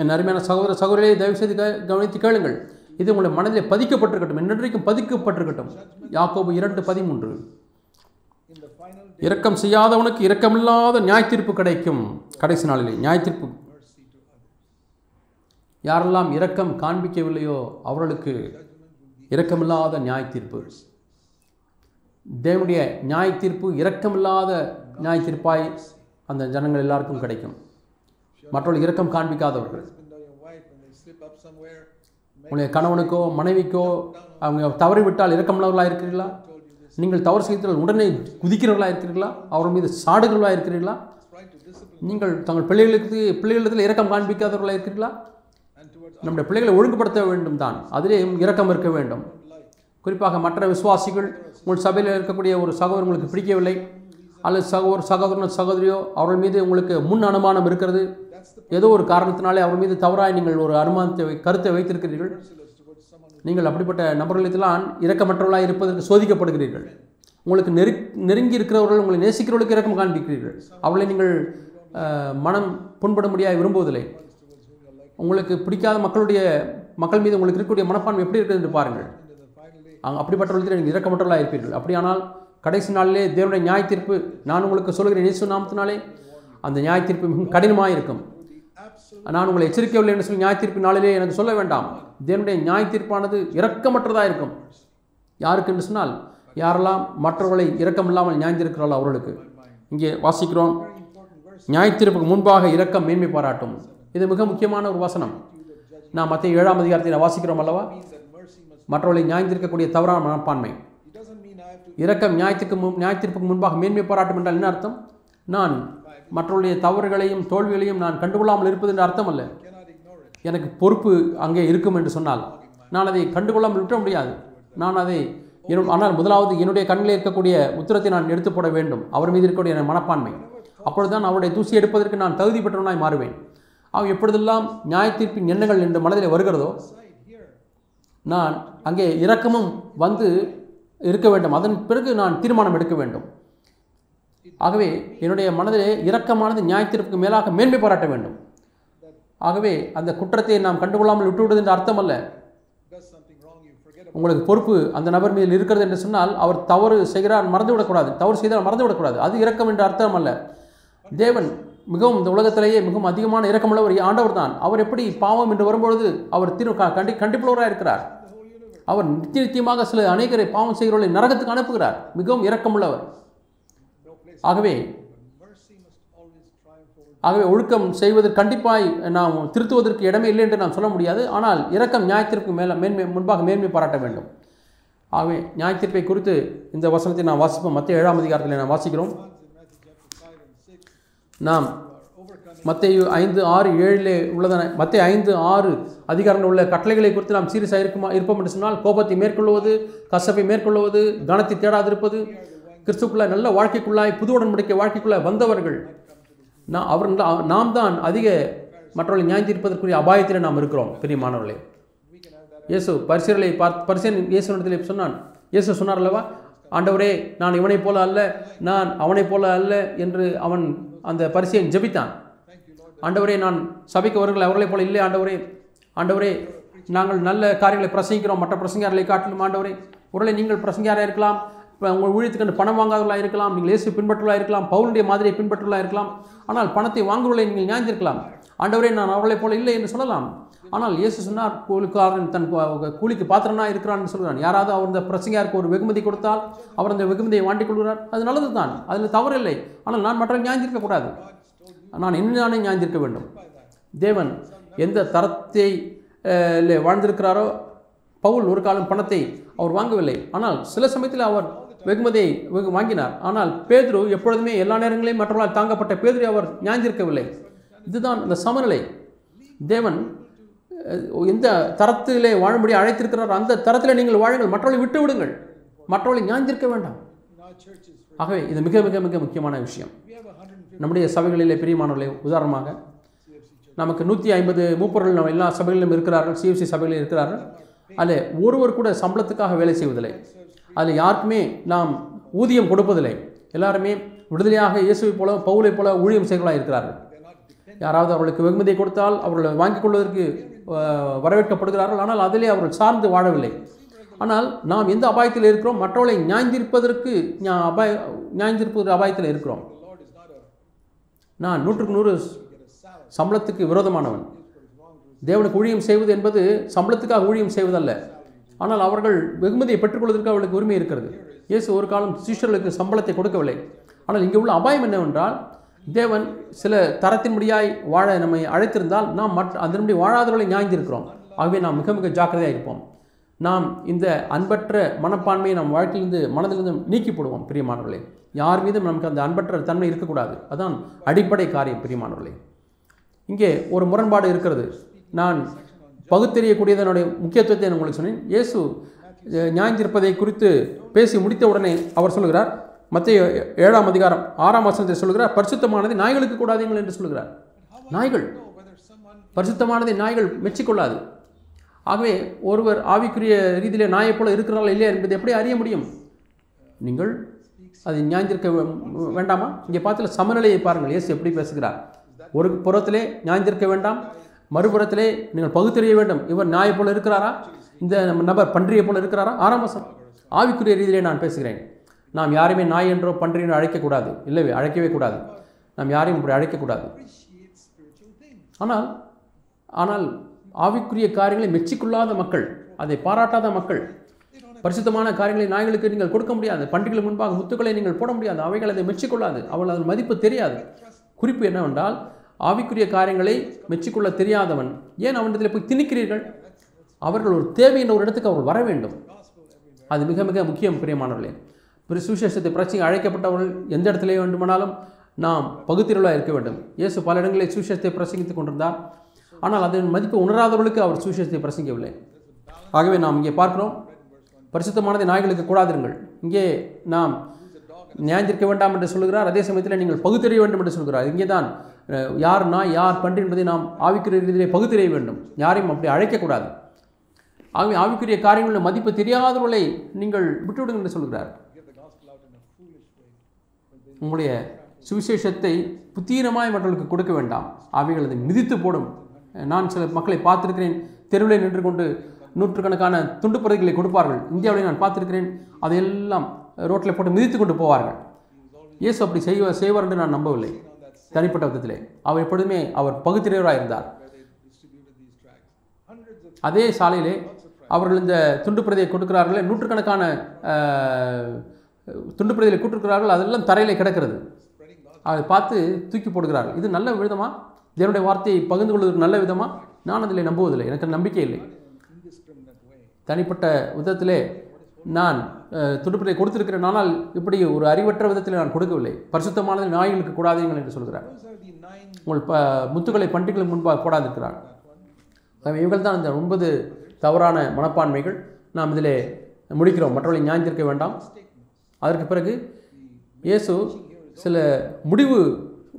என் அருமையான சகோதர சகோதரியை தயவு செய்து கவனித்து கேளுங்கள். இது உங்களுடைய மனதிலே பதிக்கப்பட்டிருக்கட்டும் என்றைக்கும் பதிக்கப்பட்டிருக்கட்டும். யாக்கோபு இரண்டு பதிமூன்று. இரக்கம் செய்யாதவனுக்கு இரக்கமில்லாத நியாயத்தீர்ப்பு கிடைக்கும். கடைசி நாளிலே நியாயத்தீர்ப்பு. யாரெல்லாம் இரக்கம் காண்பிக்கவில்லையோ அவர்களுக்கு இரக்கமில்லாத நியாயத்தீர்ப்பு. தேவனுடைய நியாயத்தீர்ப்பு இரக்கமில்லாத நியாயத்தீர்ப்பாய் அந்த ஜனங்கள் எல்லாருக்கும் கிடைக்கும். மற்றவர்கள் இரக்கம் காண்பிக்காதவர்கள். உங்களுடைய கணவனுக்கோ மனைவிக்கோ அவங்க தவறிவிட்டால் இரக்கமுள்ளவர்களாக இருக்கிறீர்களா? நீங்கள் தவறு செய்தால் உடனே குதிக்கிறவர்களாக இருக்கிறீர்களா? அவர்கள் மீது சாடுகிறவர்களாக இருக்கிறீர்களா? நீங்கள் தங்கள் பிள்ளைகளுக்கு பிள்ளைகளிடத்தில் இரக்கம் காண்பிக்காதவர்களாக இருக்கிறீர்களா? நம்முடைய பிள்ளைகளை ஒழுங்குபடுத்த வேண்டும் தான். அதிலே இரக்கம் இருக்க வேண்டும். குறிப்பாக மற்ற விசுவாசிகள் உங்கள் சபையில் இருக்கக்கூடிய ஒரு சகோதரர் உங்களுக்கு பிடிக்கவில்லை அல்லது சகோதர சகோதரன் சகோதரியோ அவர்கள் மீது உங்களுக்கு முன் அனுமானம் இருக்கிறது ஏதோ ஒரு காரணத்தினாலே அவர் மீது தவறாய் நீங்கள் ஒரு அனுமானத்தை கருத்தை வைத்திருக்கிறீர்கள். நீங்கள் அப்படிப்பட்ட நபர்களுக்கெல்லாம் இரக்கமற்றவர்களாக இருப்பதற்கு சோதிக்கப்படுகிறீர்கள். உங்களுக்கு நெரு நெருங்கி இருக்கிறவர்கள் உங்களை நேசிக்கிறவர்களுக்கு இரக்கம் காண்பிக்கிறீர்கள். அவளை நீங்கள் மனம் புண்பட முடியாது விரும்புவதில்லை. உங்களுக்கு பிடிக்காத மக்களுடைய மக்கள் மீது உங்களுக்கு இருக்கக்கூடிய மனப்பான்மை எப்படி இருக்குது என்று பாருங்கள். into அப்படிப்பட்டவர்களுக்கு நீங்கள் இரக்கமற்றவர்களாக இருப்பீர்கள். அப்படியானால் கடைசி நாளிலே தேவனுடைய நியாய தீர்ப்பு நான் உங்களுக்கு சொல்கிறேன் இயேசு நாமத்தினாலே அந்த நியாய தீர்ப்பு மிகவும் கடினமாக இருக்கும் நான் உங்களை எச்சரிக்கவில்லை என்று சொல்லி நியாயத்தீர்ப்பு நாளிலே எனக்கு சொல்ல வேண்டாம். தேவனுடைய நியாயத்தீர்ப்பானது இரக்கமற்றதாக இருக்கும் யாருக்கு என்று சொன்னால் யாரெல்லாம் மற்றவர்களை இரக்கமில்லாமல் நியாயந்திருக்கிறாள் அவர்களுக்கு. இங்கே வாசிக்கிறோம். நியாயத்தீர்ப்புக்கு முன்பாக இரக்கம் மேன்மை பாராட்டும். இது மிக முக்கியமான ஒரு வசனம். நான் மற்ற ஏழாம் அதிகாரத்தில் வாசிக்கிறோம் அல்லவா? மற்றவர்களை நியாயந்திருக்கக்கூடிய தவறான மனப்பான்மை. இரக்கம் நியாயத்துக்கு முன் நியாயத்திற்கு முன்பாக மேன்மை பாராட்டும் என்றால் என்ன அர்த்தம்? நான் மற்றவருடைய தவறுகளையும் தோல்விகளையும் நான் கண்டுகொள்ளாமல் இருப்பது என்று அர்த்தம் அல்ல எனக்கு பொறுப்பு அங்கே இருக்கும் என்று சொன்னால் நான் அதை கண்டுகொள்ளாமல் விட்ட முடியாது. நான் அதை ஆனால் முதலாவது என்னுடைய கண்ணில் இருக்கக்கூடிய உத்தரத்தை நான் எடுத்து போட வேண்டும். அவர் மீது இருக்கக்கூடிய என் மனப்பான்மை. அப்பொழுதுதான் அவருடைய தூசி எடுப்பதற்கு நான் தகுதி பெற்றவனாய் மாறுவேன். அவன் எப்பொழுதெல்லாம் நியாய தீர்ப்பின் எண்ணங்கள் என்று மனதில் வருகிறதோ நான் அங்கே இரக்கமும் வந்து இருக்க வேண்டும். அதன் பிறகு நான் தீர்மானம் எடுக்க வேண்டும். ஆகவே என்னுடைய மனதிலே இரக்கமானது நியாயத்திற்கு மேலாக மேன்மை பாராட்ட வேண்டும். ஆகவே அந்த குற்றத்தை நாம் கண்டுகொள்ளாமல் விட்டுவிடுவது என்று அர்த்தம் அல்ல உங்களுக்கு பொறுப்பு அந்த நபர் மீது இருக்கிறது என்று சொன்னால் அவர் தவறு செய்கிறார் மறந்து விடக்கூடாது தவறு செய்தால் மறந்து விடக்கூடாது அது இரக்கம் என்று அர்த்தம் அல்ல தேவன் மிகவும் இந்த உலகத்திலேயே மிகவும் அதிகமான இரக்கமுள்ளவர் ஆண்டவர் தான் அவர் எப்படி பாவம் என்று வரும்பொழுது அவர் திரு கண்டி கண்டிப்புள்ளவராக இருக்கிறார். அவர் நித்திய நித்தியமாக சில அநேகரை பாவம் செய்கிறவர்களை நரகத்துக்கு அனுப்புகிறார். மிகவும் இரக்கமுள்ளவர். ஆகவே ஆகவே ஒழுக்கம் செய்வதற்கு கண்டிப்பாய் நாம் திருத்துவதற்கு இடமே இல்லை என்று நாம் சொல்ல முடியாது. ஆனால் இரக்கம் நியாயத்திற்கு மேலே மேன்மை முன்பாக மேன்மை பாராட்ட வேண்டும். ஆகவே நியாயத்தீர்ப்பை குறித்து இந்த வசனத்தை நாம் வாசிப்போம். மற்ற ஏழாம் அதிகாரத்தில் நாம் வாசிக்கிறோம். நாம் மத்திய ஐந்து ஆறு ஏழிலே உள்ளதன மத்திய ஐந்து ஆறு அதிகாரங்கள் உள்ள கட்டளைகளை குறித்து நாம் சீரியஸாக இருக்குமா இருப்போம் என்று சொன்னால் கோபத்தை மேற்கொள்வது கசப்பை மேற்கொள்வது கனத்தை தேடாதிருப்பது கிறிஸ்துக்குள்ள நல்ல வாழ்க்கைக்குள்ளாய் புது உடன்படிக்கை வாழ்க்கைக்குள்ளே வந்தவர்கள் நான் அவர் நாம் தான் அதிக மற்றவர்களை நியாயந்திருப்பதற்குரிய அபாயத்தில் நாம் இருக்கிறோம் பெரிய மாணவர்களே. இயேசு பரிசுகளை பார்த்து பரிசீலனை இயேசுனிடத்தில் சொன்னான். இயேசு சொன்னார் அல்லவா? ஆண்டவரே நான் இவனைப் போல அல்ல நான் அவனைப் போல அல்ல என்று அவன் அந்த பரிசையை ஜெபித்தான். ஆண்டவரே நான் சபைக்கு வருகிற அவர்களைப் போல இல்லை ஆண்டவரே. ஆண்டவரே நாங்கள் நல்ல காரியங்களை பிரசங்கிக்கிறோம் மற்ற பிரசங்காரர்களை காட்டிலும் ஆண்டவரே. உடலை நீங்கள் பிரசங்காராக இருக்கலாம் உங்கள் ஊழியத்துக்கு அந்த பணம் வாங்காதவர்களாக இருக்கலாம் நீங்கள் இயேசு பின்பற்றலாக இருக்கலாம் பவுலுடைய மாதிரியை பின்பற்றலாக இருக்கலாம். ஆனால் பணத்தை வாங்குவதை நீங்கள் ஞாய்ந்திருக்கலாம் ஆண்டவரே நான் அவர்களைப் போல இல்லை என்று சொல்லலாம். ஆனால் இயேசு சொன்னார் கூலிக்காரன் தன் கூலிக்கு பாத்திரனா இருக்கிறான்னு சொல்கிறான். யாராவது அவர் இந்த பிரசங்கையாருக்கு ஒரு வெகுமதி கொடுத்தால் அவர் அந்த வெகுமதியை வாண்டிக் கொள்கிறார். அது நல்லது தான் அதில் தவறில்லை. ஆனால் நான் மற்றவர்கள் ஞாய்ந்திருக்க நான் என்ன நானே ஞாய்ந்திருக்க வேண்டும். தேவன் எந்த தரத்தை இல்லை வாழ்ந்திருக்கிறாரோ பவுல் ஒரு காலம் பணத்தை அவர் வாங்கவில்லை. ஆனால் சில சமயத்தில் அவர் வெகுமதியை வெகு வாங்கினார். ஆனால் பேதுரு எப்பொழுதுமே எல்லா நேரங்களையும் மற்றவர்களால் தாங்கப்பட்ட பேதுரு அவர் ஞாஞ்சிருக்கவில்லை இதுதான் இந்த சமநிலை. தேவன் எந்த தரத்திலே வாழும்படி அழைத்திருக்கிறார் அந்த தரத்தில் நீங்கள் வாழுங்கள். மற்றவர்களை விட்டு விடுங்கள் மற்றவர்களை ஞாஞ்சிருக்க வேண்டாம். ஆகவே இது மிக மிக மிக முக்கியமான விஷயம். நம்முடைய சபைகளிலே பிரியமானவர்களே உதாரணமாக நமக்கு நூற்றி ஐம்பது மூப்பர்கள் நம்ம எல்லா சபைகளிலும் இருக்கிறார்கள் சிஎஃப்சி சபைகளில் இருக்கிறார்கள். அதில் ஒருவர் கூட சம்பளத்துக்காக வேலை செய்வதில்லை. அதில் யாருக்குமே நாம் ஊதியம் கொடுப்பதில்லை. எல்லாருமே விடுதலையாக இயேசுவை போல பவுலை போல ஊழியம் செய்கிறவர்களாக இருக்கிறார்கள். யாராவது அவர்களுக்கு வெகுமதியை கொடுத்தால் அவர்களை வாங்கிக் கொள்வதற்கு வரவேற்கப்படுகிறார்கள். ஆனால் அதிலே அவர்கள் சார்ந்து வாழவில்லை. ஆனால் நாம் எந்த அபாயத்தில் இருக்கிறோம்? மற்றவர்களை நியாய்ந்திருப்பதற்கு அபாய நியாய்ந்திருப்பதற்கு அபாயத்தில் இருக்கிறோம். நான் நூற்றுக்கு நூறு சம்பளத்துக்கு விரோதமானவன். தேவனுக்கு ஊழியம் செய்வது என்பது சம்பளத்துக்காக ஊழியம் செய்வதல்ல. ஆனால் அவர்கள் வெகுமதியை பெற்றுக்கொள்வதற்கு அவர்களுக்கு உரிமை இருக்கிறது. இயேசு ஒரு காலம் சீஷர்களுக்கு சம்பளத்தை கொடுக்கவில்லை. ஆனால் இங்கே உள்ள அபாயம் என்னவென்றால் தேவன் சில தரத்தின்படியாய் வாழ நம்மை அழைத்திருந்தால் நாம் மற்ற அதன்படி வாழாதவர்களை நியாய்ந்திருக்கிறோம். ஆகவே நாம் மிக மிக ஜாக்கிரதையாக இருப்போம். நாம் இந்த அன்பற்ற மனப்பான்மையை நம் வாழ்க்கையிலிருந்து மனதிலிருந்து நீக்கி போடுவோம் பிரியமானவர்களே. யார் மீதும் நமக்கு அந்த அன்பற்ற தன்மை இருக்கக்கூடாது. அதான் அடிப்படை காரியம் பிரியமானவர்களே. இங்கே ஒரு முரண்பாடு இருக்கிறது. நான் பகுத்தெறியக்கூடியதனுடைய முக்கியத்துவத்தை நான் உங்களுக்கு சொன்னேன். இயேசு அஹ், நியாயந்திருப்பதை குறித்து பேசி முடித்த உடனே அவர் சொல்கிறார் மத்திய ஏழாம் அதிகாரம் ஆறாம் வசனத்தை சொல்கிறார் பரிசுத்தமானதை நாய்களுக்கு கூடாதீங்கள் என்று சொல்கிறார் நாய்கள். பரிசுத்தமானதை நாய்கள் மெச்சிக்கொள்ளாது. ஆகவே ஒருவர் ஆவிக்குரிய ரீதியிலே நாயை போல இருக்கிறார்களா இல்லையா என்பதை எப்படி அறிய முடியும்? நீங்கள் அதை நியாய்ந்திருக்க வேண்டாமா? இங்கே பார்த்துல சமநிலையை பாருங்கள். இயேசு எப்படி பேசுகிறார்? ஒரு புறத்திலே நியாய்ந்திருக்க வேண்டாம் மறுபுறத்திலே நீங்கள் பகுத்தறிய வேண்டும். இவர் நியாயப் போல இருக்கிறாரா? இந்த நம்ம நபர் பன்றியை போல இருக்கிறாரா? ஆரம்பசம் ஆவிக்குரிய ரீதியிலே நான் பேசுகிறேன். நாம் யாரையுமே நாய் என்றோ பன்றி என்றோ அழைக்கக்கூடாது. இல்லவே அழைக்கவே கூடாது. நாம் யாரையும் இப்படி அழைக்கக்கூடாது. ஆனால் ஆனால் ஆவிக்குரிய காரியங்களை மெச்சிக்கொள்ளாத மக்கள் அதை பாராட்டாத மக்கள் பரிசுத்தமான காரியங்களை நாய்களுக்கு நீங்கள் கொடுக்க முடியாது. பண்டிகைகளுக்கு முன்பாக முத்துக்களை நீங்கள் போட முடியாது. அவைகள் அதை மெச்சிக்கொள்ளாது. அவள் அதன் மதிப்பு தெரியாது. குறிப்பு என்னவென்றால் ஆவிக்குரிய காரியங்களை மெச்சிக்கொள்ள தெரியாதவன். ஏன் அவனிடத்தில் போய் திணிக்கிறீர்கள்? அவர்கள் ஒரு தேவை என்ற ஒரு இடத்துக்கு அவர்கள் வர வேண்டும். அது மிக மிக முக்கியம் பிரியமானவர்களே. பிற சுவிசேஷத்தை பிரச்சனை அழைக்கப்பட்டவர்கள் எந்த இடத்திலே வேண்டுமானாலும் நாம் பகுத்திரலாக இருக்க வேண்டும். இயேசு பல இடங்களில் சுவிசேஷத்தை பிரசங்கித்துக் கொண்டிருந்தார். ஆனால் அதன் மதிப்பு உணராதவர்களுக்கு அவர் சுவிசேஷத்தை பிரசங்கவில்லை ஆகவே நாம் இங்கே பார்க்கிறோம். பரிசுத்தமானதை நாய்களுக்கு கூடாதிருங்கள். இங்கே நாம் நியாயந்திருக்க வேண்டாம் என்று சொல்கிறார் அதே சமயத்தில் நீங்கள் பகுத்தறிய வேண்டும் என்று சொல்கிறார் இங்கே தான் யார்னா யார் நாய் யார் என்பதை நாம் ஆவிக்குரிய ரீதியிலே பகுத்தறிய வேண்டும். யாரையும் அப்படி அழைக்கக்கூடாது. ஆகவே ஆவிக்குரிய காரியங்களில் மதிப்பு தெரியாதவர்களை நீங்கள் விட்டுவிடுங்கள் என்று சொல்கிறார். உங்களுடைய சுவிசேஷத்தை புத்தீனமாய் மற்றவர்களுக்கு கொடுக்க வேண்டாம். அவைகள் அதை மிதித்து போடும். நான் சில மக்களை பார்த்துருக்கிறேன். தெருவில் நின்று கொண்டு நூற்றுக்கணக்கான துண்டு பிரதிகளை கொடுப்பார்கள். இந்தியாவில் நான் பார்த்துருக்கிறேன். அதையெல்லாம் ரோட்டில் போட்டு மிதித்து கொண்டு போவார்கள். இயேசு அப்படி செய்வ செய்வார் என்று நான் நம்பவில்லை. தனிப்பட்ட விதத்திலே. அவர் எப்பொழுதுமே அவர் பகுத்திரையராக இருந்தார். அதே சாலையிலே அவர்கள் இந்த துண்டு பிரதியை கொடுக்கிறார்களே நூற்றுக்கணக்கான துண்டு பிரதிகளை கொடுக்கிறார்கள் அதெல்லாம் தரையில் கிடக்கிறது. அதை பார்த்து தூக்கி போடுகிறார்கள் இது நல்ல விதமா? தேவனுடைய வார்த்தையை பகிர்ந்து கொள்வதற்கு நல்ல விதமா? நான் அதில் நம்புவதில்லை. எனக்கு நம்பிக்கை இல்லை. தனிப்பட்ட விதத்திலே நான் துடுப்பிலை கொடுத்திருக்கிறேன். ஆனால் இப்படி ஒரு அறிவற்ற விதத்தில் நான் கொடுக்கவில்லை. பரிசுத்தமானது நாய்களுக்கு கூடாதீங்கள் என்று சொல்கிறார். உங்கள் ப முத்துக்களை பண்டிகளுக்கு முன்பாக போடாதிருக்கிறார். இவர்கள் தான் இந்த ஒன்பது தவறான மனப்பான்மைகள். நாம் இதிலே முடிக்கிறோம். மற்றவர்களை நியாயந்திருக்க வேண்டாம். அதற்கு பிறகு இயேசு சில முடிவு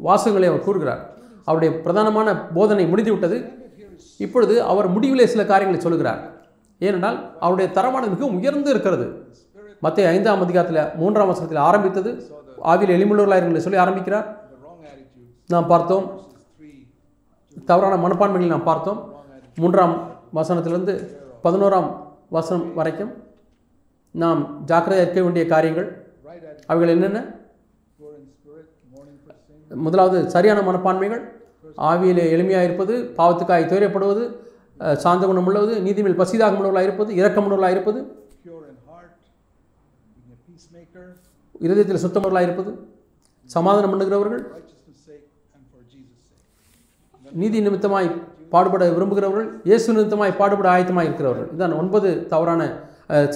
வாசகங்களை அவர் கூறுகிறார். அவருடைய பிரதானமான போதனை முடிந்துவிட்டது. இப்பொழுது அவர் முடிவிலே சில காரியங்களை சொல்கிறார். ஏனென்றால் அவருடைய தரமானது மிகவும் உயர்ந்து இருக்கிறது. மத்திய ஐந்தாம் அதிகாரத்தில் மூன்றாம் வசனத்தில் ஆரம்பித்தது. ஆவியில் எளிமுள்ளவர்களாக சொல்லி ஆரம்பிக்கிறார். நாம் பார்த்தோம். தவறான மனப்பான்மைகளை நாம் பார்த்தோம். மூன்றாம் வசனத்திலிருந்து பதினோராம் வசனம் வரைக்கும் நாம் ஜாக்கிரதையாக இருக்க வேண்டிய காரியங்கள். அவைகள் என்னென்ன? முதலாவது சரியான மனப்பான்மைகள். ஆவியில் எளிமையாக இருப்பது பாவத்துக்காய் துயரப்படுவது சாந்த குணம் உள்ளது நீதிமேல் பசிதாக உள்ளவர்களாக இருப்பது இரக்கமுள்ளவர்களாக இருப்பது. இருதயத்தில் சுத்தமர்களாக இருப்பது சமாதானம் பண்ணுகிறவர்கள் நீதி நிமித்தமாய் பாடுபட விரும்புகிறவர்கள் இயேசு நிமித்தமாய் பாடுபட ஆயத்தமாக இருக்கிறவர்கள். இதான் ஒன்பது தவறான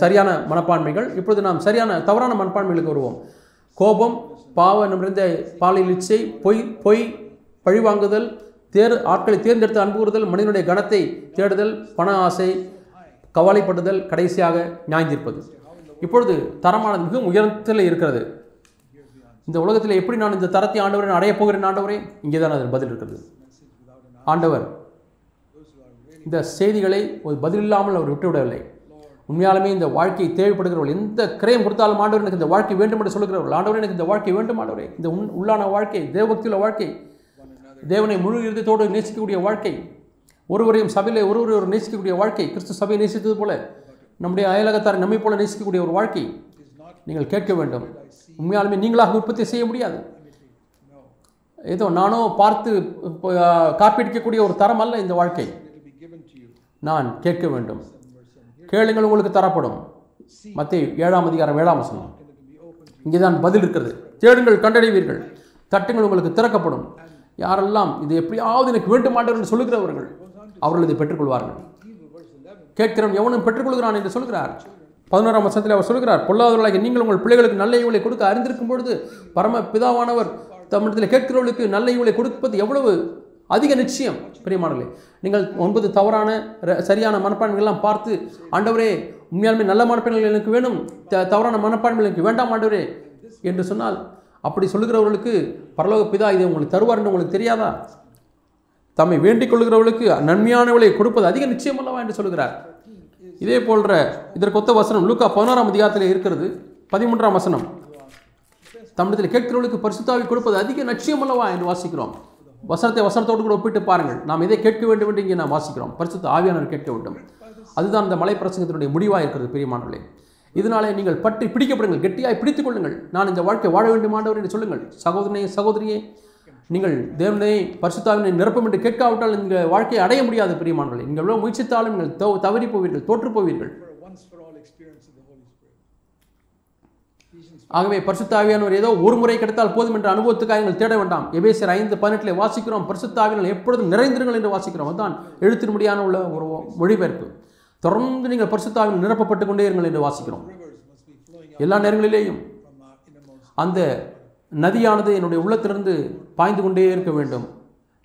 சரியான மனப்பான்மைகள். இப்பொழுது நாம் சரியான தவறான மனப்பான்மைகளுக்கு வருவோம். கோபம் பாவ நிறைந்த பாலியல் இச்சை பொய் பொய் பழிவாங்குதல் தேர் ஆட்களை தேர்ந்தெடுத்து அன்புறுதல் மனிதனுடைய கணத்தை தேடுதல் பண ஆசை கவலைப்படுதல் கடைசியாக நியாய்ந்திருப்பது. இப்பொழுது தரமானது மிகவும் உயரத்தில் இருக்கிறது. இந்த உலகத்தில் எப்படி நான் இந்த தரத்தை ஆண்டவரை அடையப் போகிறேன் ஆண்டவரே? இங்கே தான் அதில் பதில் இருக்கிறது. ஆண்டவர் இந்த செய்திகளை ஒரு பதில் இல்லாமல் அவர் விட்டுவிடவில்லை. உண்மையாலுமே இந்த வாழ்க்கையை தேவைப்படுகிறவர்கள் எந்த கிரயம் கொடுத்தாலும் ஆண்டவர் எனக்கு இந்த வாழ்க்கை வேண்டும் என்று சொல்லுகிறவர்கள் ஆண்டவர் எனக்கு இந்த வாழ்க்கை வேண்டும் ஆண்டவரே. இந்த உன் உள்ளான வாழ்க்கை தேவபக்தியுள்ள வாழ்க்கை தேவனை முழு இருதயத்தோடு நேசிக்கக்கூடிய வாழ்க்கை ஒருவரையும் சபையில் ஒருவரையும் ஒரு நேசிக்கக்கூடிய வாழ்க்கை கிறிஸ்து சபையை நேசித்தது போல நம்முடைய அயலகத்தாரை நம்மை போல நேசிக்கக்கூடிய ஒரு வாழ்க்கை நீங்கள் கேட்க வேண்டும். உண்மையாலுமே நீங்களாக உற்பத்தி செய்ய முடியாது. ஏதோ நானோ பார்த்து காப்பீடிக்கக்கூடிய ஒரு தரம் அல்ல இந்த வாழ்க்கை. நான் கேட்க வேண்டும். கேளுங்கள் உங்களுக்கு தரப்படும். மத்திய ஏழாம் அதிகாரம் ஏழாம் வசனம். இங்கே தான் பதில் இருக்கிறது. தேடுங்கள் கண்டடைவீர்கள். தட்டுங்கள் உங்களுக்கு திறக்கப்படும். யாரெல்லாம் இது எப்படியாவது எனக்கு வேண்டுமாண்டவர் என்று சொல்லுகிறவர்கள் அவர்கள் இதை பெற்றுக்கொள்வார்கள். கேட்கிறவன் எவனும் பெற்றுக்கொள்கிறான் என்று சொல்கிறார். பதினோராம் வசனத்தில் அவர் சொல்கிறார் பொல்லாதவர்களாக நீங்கள் உங்கள் பிள்ளைகளுக்கு நல்ல ஈவுகளை கொடுக்க அறிந்திருக்கும் பொழுது பரம பிதாவானவர் தமிழத்தில் கேட்கிறவர்களுக்கு நல்ல ஈவுகளை கொடுப்பது எவ்வளவு அதிக நிச்சயம். பிரியமானவர்களே நீங்கள் ஒன்பது தவறான ர- சரியான மனப்பான்மைகள்லாம் பார்த்து ஆண்டவரே உண்மையாலுமே நல்ல மனப்பான்மைகள் எனக்கு வேணும் த- தவறான மனப்பான்மைகள் எனக்கு வேண்டாம் ஆண்டவரே என்று சொன்னால் அப்படி சொல்லுகிறவர்களுக்கு பரலோக பிதா இதை உங்களுக்கு தருவார் என்று உங்களுக்கு தெரியாதா? தம்மை வேண்டிக் கொள்கிறவர்களுக்கு நன்மையானவளை கொடுப்பது அதிக நிச்சயம் அல்லவா என்று சொல்கிறார் இதே போன்ற இதற்கொத்த வசனம் லூக்கா பதினோராம் அதிகாரத்தில் இருக்கிறது. பதிமூன்றாம் வசனம். தமிழத்தில் கேட்கிறவர்களுக்கு பரிசுத்தாவை கொடுப்பது அதிக நிச்சயம் அல்லவா என்று வாசிக்கிறோம். வசனத்தை வசனத்தோடு கூட ஒப்பிட்டு பாருங்கள். நாம் எதை கேட்க வேண்டும் என்று இங்கே நாம் வாசிக்கிறோம். பரிசுத்த ஆவியானவர் கேட்க வேண்டும். அதுதான் இந்த மலை பிரசங்கத்தினுடைய முடிவாக இருக்கிறது பிரியமானவர்களே. இதனாலே நீங்கள் பற்றி பிடிக்கப்படுங்கள். கெட்டியாய் பிடித்துக் கொள்ளுங்கள். நான் இந்த வாழ்க்கை வாழ வேண்டுமானவர் என்று சொல்லுங்கள். சகோதரனே சகோதரியே நீங்கள் தேவனை பரிசுத்தாவினை நிரப்பும் என்று கேட்காவிட்டால் இந்த வாழ்க்கையை அடைய முடியாது பிரியமானவர்களே. நீங்கள் எவ்வளோ முயற்சித்தாலும் நீங்கள் தோ தவறி போவீர்கள் தோற்று போவீர்கள். ஆகவே பரிசுத்தாவியானவர் ஏதோ ஒரு முறை கிடைத்தால் போதும் என்ற அனுபவத்துக்காக நீங்கள் தேட வேண்டாம். எபேசியர் ஐந்து பதினெட்டில் வாசிக்கிறோம். பரிசுத்தாவினால் எப்பொழுதும் நிறைந்திருங்கள் என்று வாசிக்கிறோம். அதுதான் எழுத்தின்படியான உள்ள ஒரு மொழிபெயர்ப்பு தொடர்ந்து நீங்கள் பரிசுத்தாவில் நிரப்பப்பட்டு கொண்டே இருங்கள் என்று வாசிக்கிறோம். எல்லா நேரங்களிலேயும் அந்த நதியானது என்னுடைய உள்ளத்திலிருந்து பாய்ந்து கொண்டே இருக்க வேண்டும்.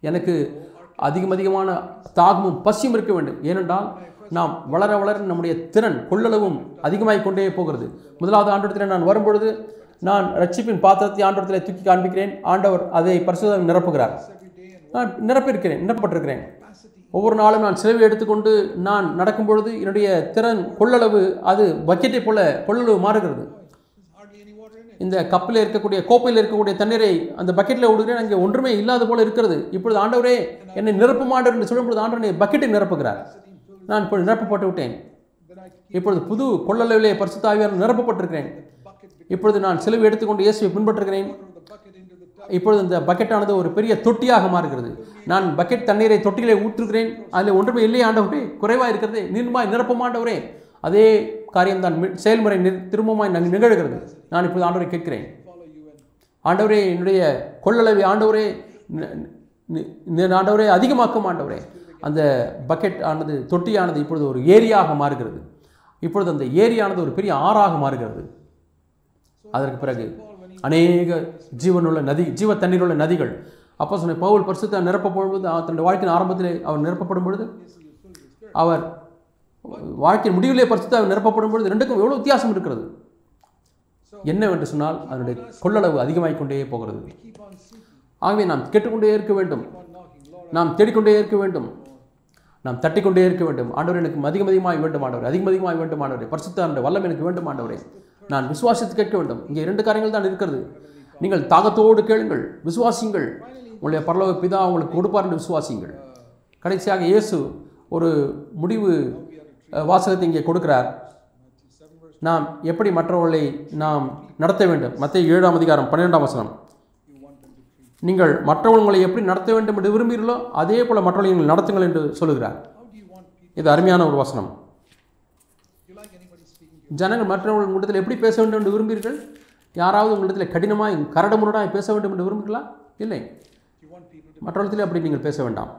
எனக்கு அதிகம் அதிகமான தாகமும் பசியும் இருக்க வேண்டும். ஏனென்றால் நாம் வளர வளர நம்முடைய திறன் கொள்ளளவும் அதிகமாகிக் கொண்டே போகிறது. முதலாவது ஆண்டவரத்தில் நான் வரும்பொழுது நான் ரட்சிப்பின் பாத்திரத்தை ஆண்டவரத்தில் தூக்கி காண்பிக்கிறேன். ஆண்டவர் அதை பரிசோதனை நிரப்புகிறார். நான் நிரப்பியிருக்கிறேன் நிரப்பப்பட்டிருக்கிறேன். ஒவ்வொரு நாளும் நான் சிலவை எடுத்துக்கொண்டு நான் நடக்கும் பொழுது என்னுடைய திறன் கொள்ளளவு அது பக்கெட்டை போல கொள்ளளவு மாறுகிறது. இந்த கப்பில் இருக்கக்கூடிய கோப்பையில் இருக்கக்கூடிய தண்ணீரை அந்த பக்கெட்டில் விடுகிறேன். அங்கே ஒன்றுமே இல்லாத போல இருக்கிறது. இப்பொழுது ஆண்டவரே என்னை நிரப்பும் ஆண்டவர் என்று சொல்லும்பொழுது ஆண்டவர் என்னை பக்கெட்டை நிரப்புகிறார். நான் இப்பொழுது நிரப்பப்பட்டு விட்டேன். இப்பொழுது புது கொள்ளளவிலே பரிசுத்தாவியார் நிரப்பப்பட்டிருக்கிறேன். இப்பொழுது நான் சிலுவை எடுத்துக்கொண்டு இயேசுவை பின்பற்றுகிறேன். இப்பொழுது இந்த பக்கெட்டானது ஒரு பெரிய தொட்டியாக மாறுகிறது. நான் பக்கெட் தண்ணீரை தொட்டியிலே ஊற்றுகிறேன். அதில் ஒன்றுமே இல்லையே ஆண்டவரே. குறைவாக இருக்கிறதே. நீர்மாய் நிரப்பமாண்டவரே. அதே காரியம்தான் செயல்முறை திரும்பமாய் நிகழ்கிறது. நான் இப்போது ஆண்டவரை கேட்கிறேன். ஆண்டவரே என்னுடைய கொள்ளளவை ஆண்டவரே ஆண்டவரே அதிகமாக்கும் ஆண்டவரே. அந்த பக்கெட் ஆனது தொட்டியானது இப்பொழுது ஒரு ஏரியாக மாறுகிறது. இப்பொழுது அந்த ஏரியானது ஒரு பெரிய ஆறாக மாறுகிறது. அதற்கு பிறகு அநேக ஜீவனுள்ள நதி ஜீவ தண்ணீருள்ள நதிகள். அப்போ சொன்ன பவுல் பரிசுத்த நிரப்பப்படும் பொழுது தன்னுடைய வாழ்க்கையின் ஆரம்பத்திலே அவர் நிரப்பப்படும் பொழுது அவர் வாழ்க்கையின் முடிவிலே பரிசுத்த நிரப்பப்படும் பொழுது ரெண்டுக்கும் எவ்வளோ வித்தியாசம் இருக்கிறது? என்னவென்று சொன்னால் அதனுடைய கொள்ளளவு அதிகமாகிக் கொண்டே போகிறது. ஆகவே நாம் கேட்டுக்கொண்டே இருக்க வேண்டும். நாம் தேடிக்கொண்டே இருக்க வேண்டும். நாம் தட்டிக்கொண்டே இருக்க வேண்டும். ஆண்டவர் எனக்கு அதிகம் அதிகமாய் வேண்டும் ஆண்டவர் அதிகம் அதிகமாய் வேண்டும் ஆண்டவரே. பரிசுத்த அந்த வல்லம் எனக்கு வேண்டும் ஆண்டவரே. நான் விசுவாசித்து கேட்க வேண்டும். இங்கே இரண்டு காரியங்கள் தான் இருக்கிறது. நீங்கள் தாகத்தோடு கேளுங்கள் விசுவாசியுங்கள். உங்களுடைய பரலோக பிதா உங்களுக்கு கொடுப்பார் என்று விசுவாசியுங்கள். கடைசியாக இயேசு ஒரு முடிவு வாசகத்தை இங்கே கொடுக்கிறார். நாம் எப்படி மற்றவர்களை நாம் நடத்த வேண்டும்? மத்திய ஏழாம் அதிகாரம் பன்னிரெண்டாம் வசனம். நீங்கள் மற்றவர்களை எப்படி நடத்த வேண்டும் என்று விரும்புகிறீர்களோ அதே போல் மற்றவர்களை நீங்கள் நடத்துங்கள் என்று சொல்லுகிறார். இது அருமையான ஒரு வசனம். ஜனங்கள் மற்றவர்கள் உங்களிடத்தில் எப்படி பேச வேண்டும் என்று விரும்புகிறீர்கள்? யாராவது உங்களிடத்தில் கரடு முரடாக பேச வேண்டும் என்று விரும்புகிறீர்களா? இல்லை. மற்றவர்களிடத்தில் அப்படி நீங்கள் பேச வேண்டாம்.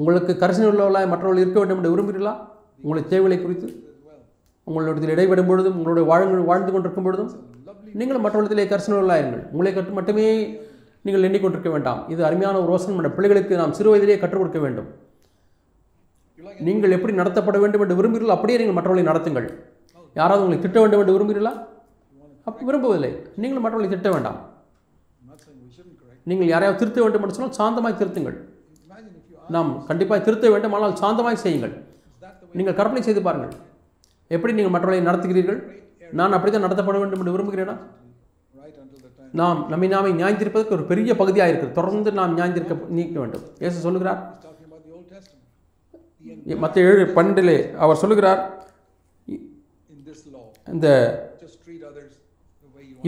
உங்களுக்கு கரிசனை உள்ளவர்களாய் மற்றவர்கள் இருக்க வேண்டும் என்று விரும்புகிறீர்களா? உங்களுடைய தேவைகளை குறித்து as உங்களிடத்தில் இடைவிடும் பொழுதும் உங்களுடைய வாழ்ந்து வாழ்ந்து கொண்டிருக்கும் பொழுதும் நீங்கள் மற்றவர்களிடத்திலே கரிசனை உள்ளாயிருங்கள் உங்களை கற்று மட்டுமே நீங்கள் எண்ணிக்கொண்டிருக்க வேண்டாம். இது அருமையான ஒரு யோசனை என்ற பிள்ளைகளுக்கு நாம் சிறு வயதிலேயே கற்றுக் கொடுக்க வேண்டும். நீங்கள் எப்படி நடத்தப்பட வேண்டும் என்று விரும்புகிறீர்கள் அப்படியே நீங்கள் மற்றவர்களை நடத்துங்கள். யாராவது உங்களை திட்ட வேண்டும் என்று விரும்புகிறீர்களா? அப்போ விரும்பவில்லை நீங்களும் மற்றவர்களை திட்ட வேண்டாம். நீங்கள் யாரையாவது திருத்த வேண்டும் என்று சொன்னால் சாந்தமாக திருத்துங்கள். நாம் கண்டிப்பாக திருத்த வேண்டும் ஆனால் சாந்தமாய் செய்யுங்கள். நீங்கள் கற்பனை செய்து பாருங்கள். எப்படி நீங்கள் மற்றவர்களை நடத்துகிறீர்கள்? நான் அப்படி தான் நடத்தப்பட வேண்டும் என்று விரும்புகிறேனா? நாம் நம்மை நாமே நியாயந்திருப்பதற்கு ஒரு பெரிய பகுதியாக இருக்குது தொடர்ந்து நாம் நியாயந்திருக்க நீக்க வேண்டும். ஏசு சொல்லுகிறார். மற்ற ஏழு பன்னெண்டிலே அவர் சொல்லுகிறார் இந்த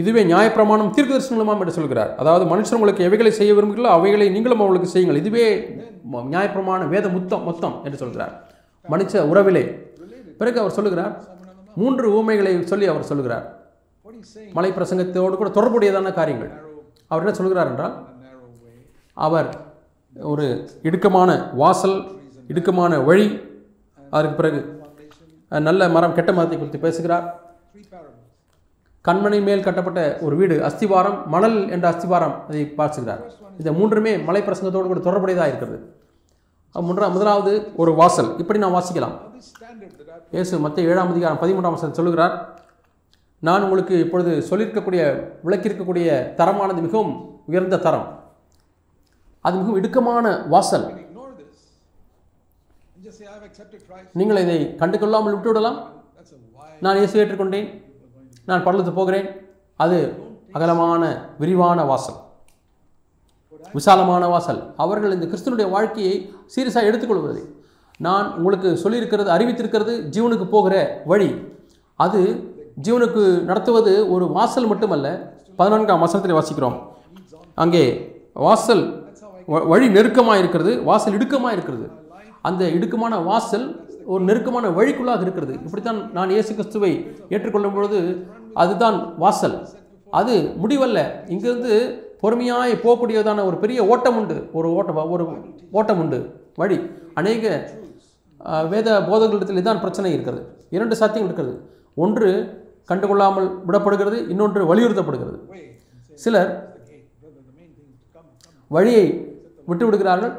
இதுவே நியாயப்பிரமாணம் தீர்க்கதரிசனமாம் என்று சொல்கிறார். அதாவது மனுஷன் உங்களுக்கு எவைகளை செய்ய விரும்புகிறீர்களோ அவைகளை நீங்களும் அவங்களுக்கு செய்யுங்கள். இதுவே நியாயப்பிரமான வேத முத்தம் மொத்தம் என்று சொல்கிறார். மனுஷ உறவிலே. பிறகு அவர் சொல்லுகிறார் மூன்று ஊமைகளை சொல்லி அவர் சொல்லுகிறார். மலை பிரசங்கத்தோடு கூட தொடர்புடையதான காரியங்கள். அவர் என்ன சொல்கிறார் என்றால் அவர் ஒரு இடுக்கமான வாசல் இடுக்கமான வழி அதற்கு பிறகு நல்ல மரம் கெட்ட மரத்தை குறித்து பேசுகிறார். கண்மனை மேல் கட்டப்பட்ட ஒரு வீடு அஸ்திவாரம் மணல் என்ற அஸ்திவாரம் அதை பார்த்துகிறார். இந்த மூன்றுமே மலை பிரசங்கத்தோடு கூட தொடர்புடையதாக இருக்கிறது. அஹ், முதலாவது ஒரு வாசல். இப்படி நான் வாசிக்கலாம். இயேசு மத்திய ஏழாம் அதிகாரம் பதிமூன்றாம் வசனம் சொல்லுகிறார் நான் உங்களுக்கு இப்பொழுது சொல்லியிருக்கக்கூடிய விளக்கியிருக்கக்கூடிய தரமானது மிகவும் உயர்ந்த தரம். அது மிகவும் இடுக்கமான வாசல். நீங்கள் இதை கண்டுகொள்ளாமல் விட்டுவிடலாம். நான் இயேசு ஏற்றுக்கொண்டேன். நான் பரலத்து போகிறேன். அது அகலமான விரிவான வாசல். விசாலமான வாசல். அவர்கள் இந்த கிறிஸ்தனுடைய வாழ்க்கையை சீரியஸாக எடுத்துக்கொள்வதில்லை நான் உங்களுக்கு சொல்லியிருக்கிறது அறிவித்திருக்கிறது ஜீவனுக்கு போகிற வழி. அது ஜீவனுக்கு நடத்துவது ஒரு வாசல் மட்டுமல்ல பதினான்காம் வசனத்தில் வாசிக்கிறோம். அங்கே வாசல் வ- வழி நெருக்கமாக இருக்கிறது வாசல் இடுக்கமாக இருக்கிறது. அந்த இடுக்கமான வாசல் ஒரு நெருக்கமான வழிக்குள்ளாக இருக்கிறது. இப்படித்தான் நான் இயேசு கிறிஸ்துவை ஏற்றுக்கொள்ளும் பொழுது அதுதான் வாசல். அது முடிவல்ல. இங்கிருந்து பொறுமையாய் போகக்கூடியதான ஒரு பெரிய ஓட்டம் உண்டு ஒரு ஓட்டம் ஒரு ஓட்டம் உண்டு வழி. அநேக வேத போதகர்களிடத்தில் தான் பிரச்சனை இருக்கிறது. இரண்டு சாத்தியம் இருக்கிறது. ஒன்று கண்டுகொள்ளாமல் விடப்படுகிறது. இன்னொன்று வலியுறுத்தப்படுகிறது. சிலர் வழியை விட்டு விடுகிறார்கள்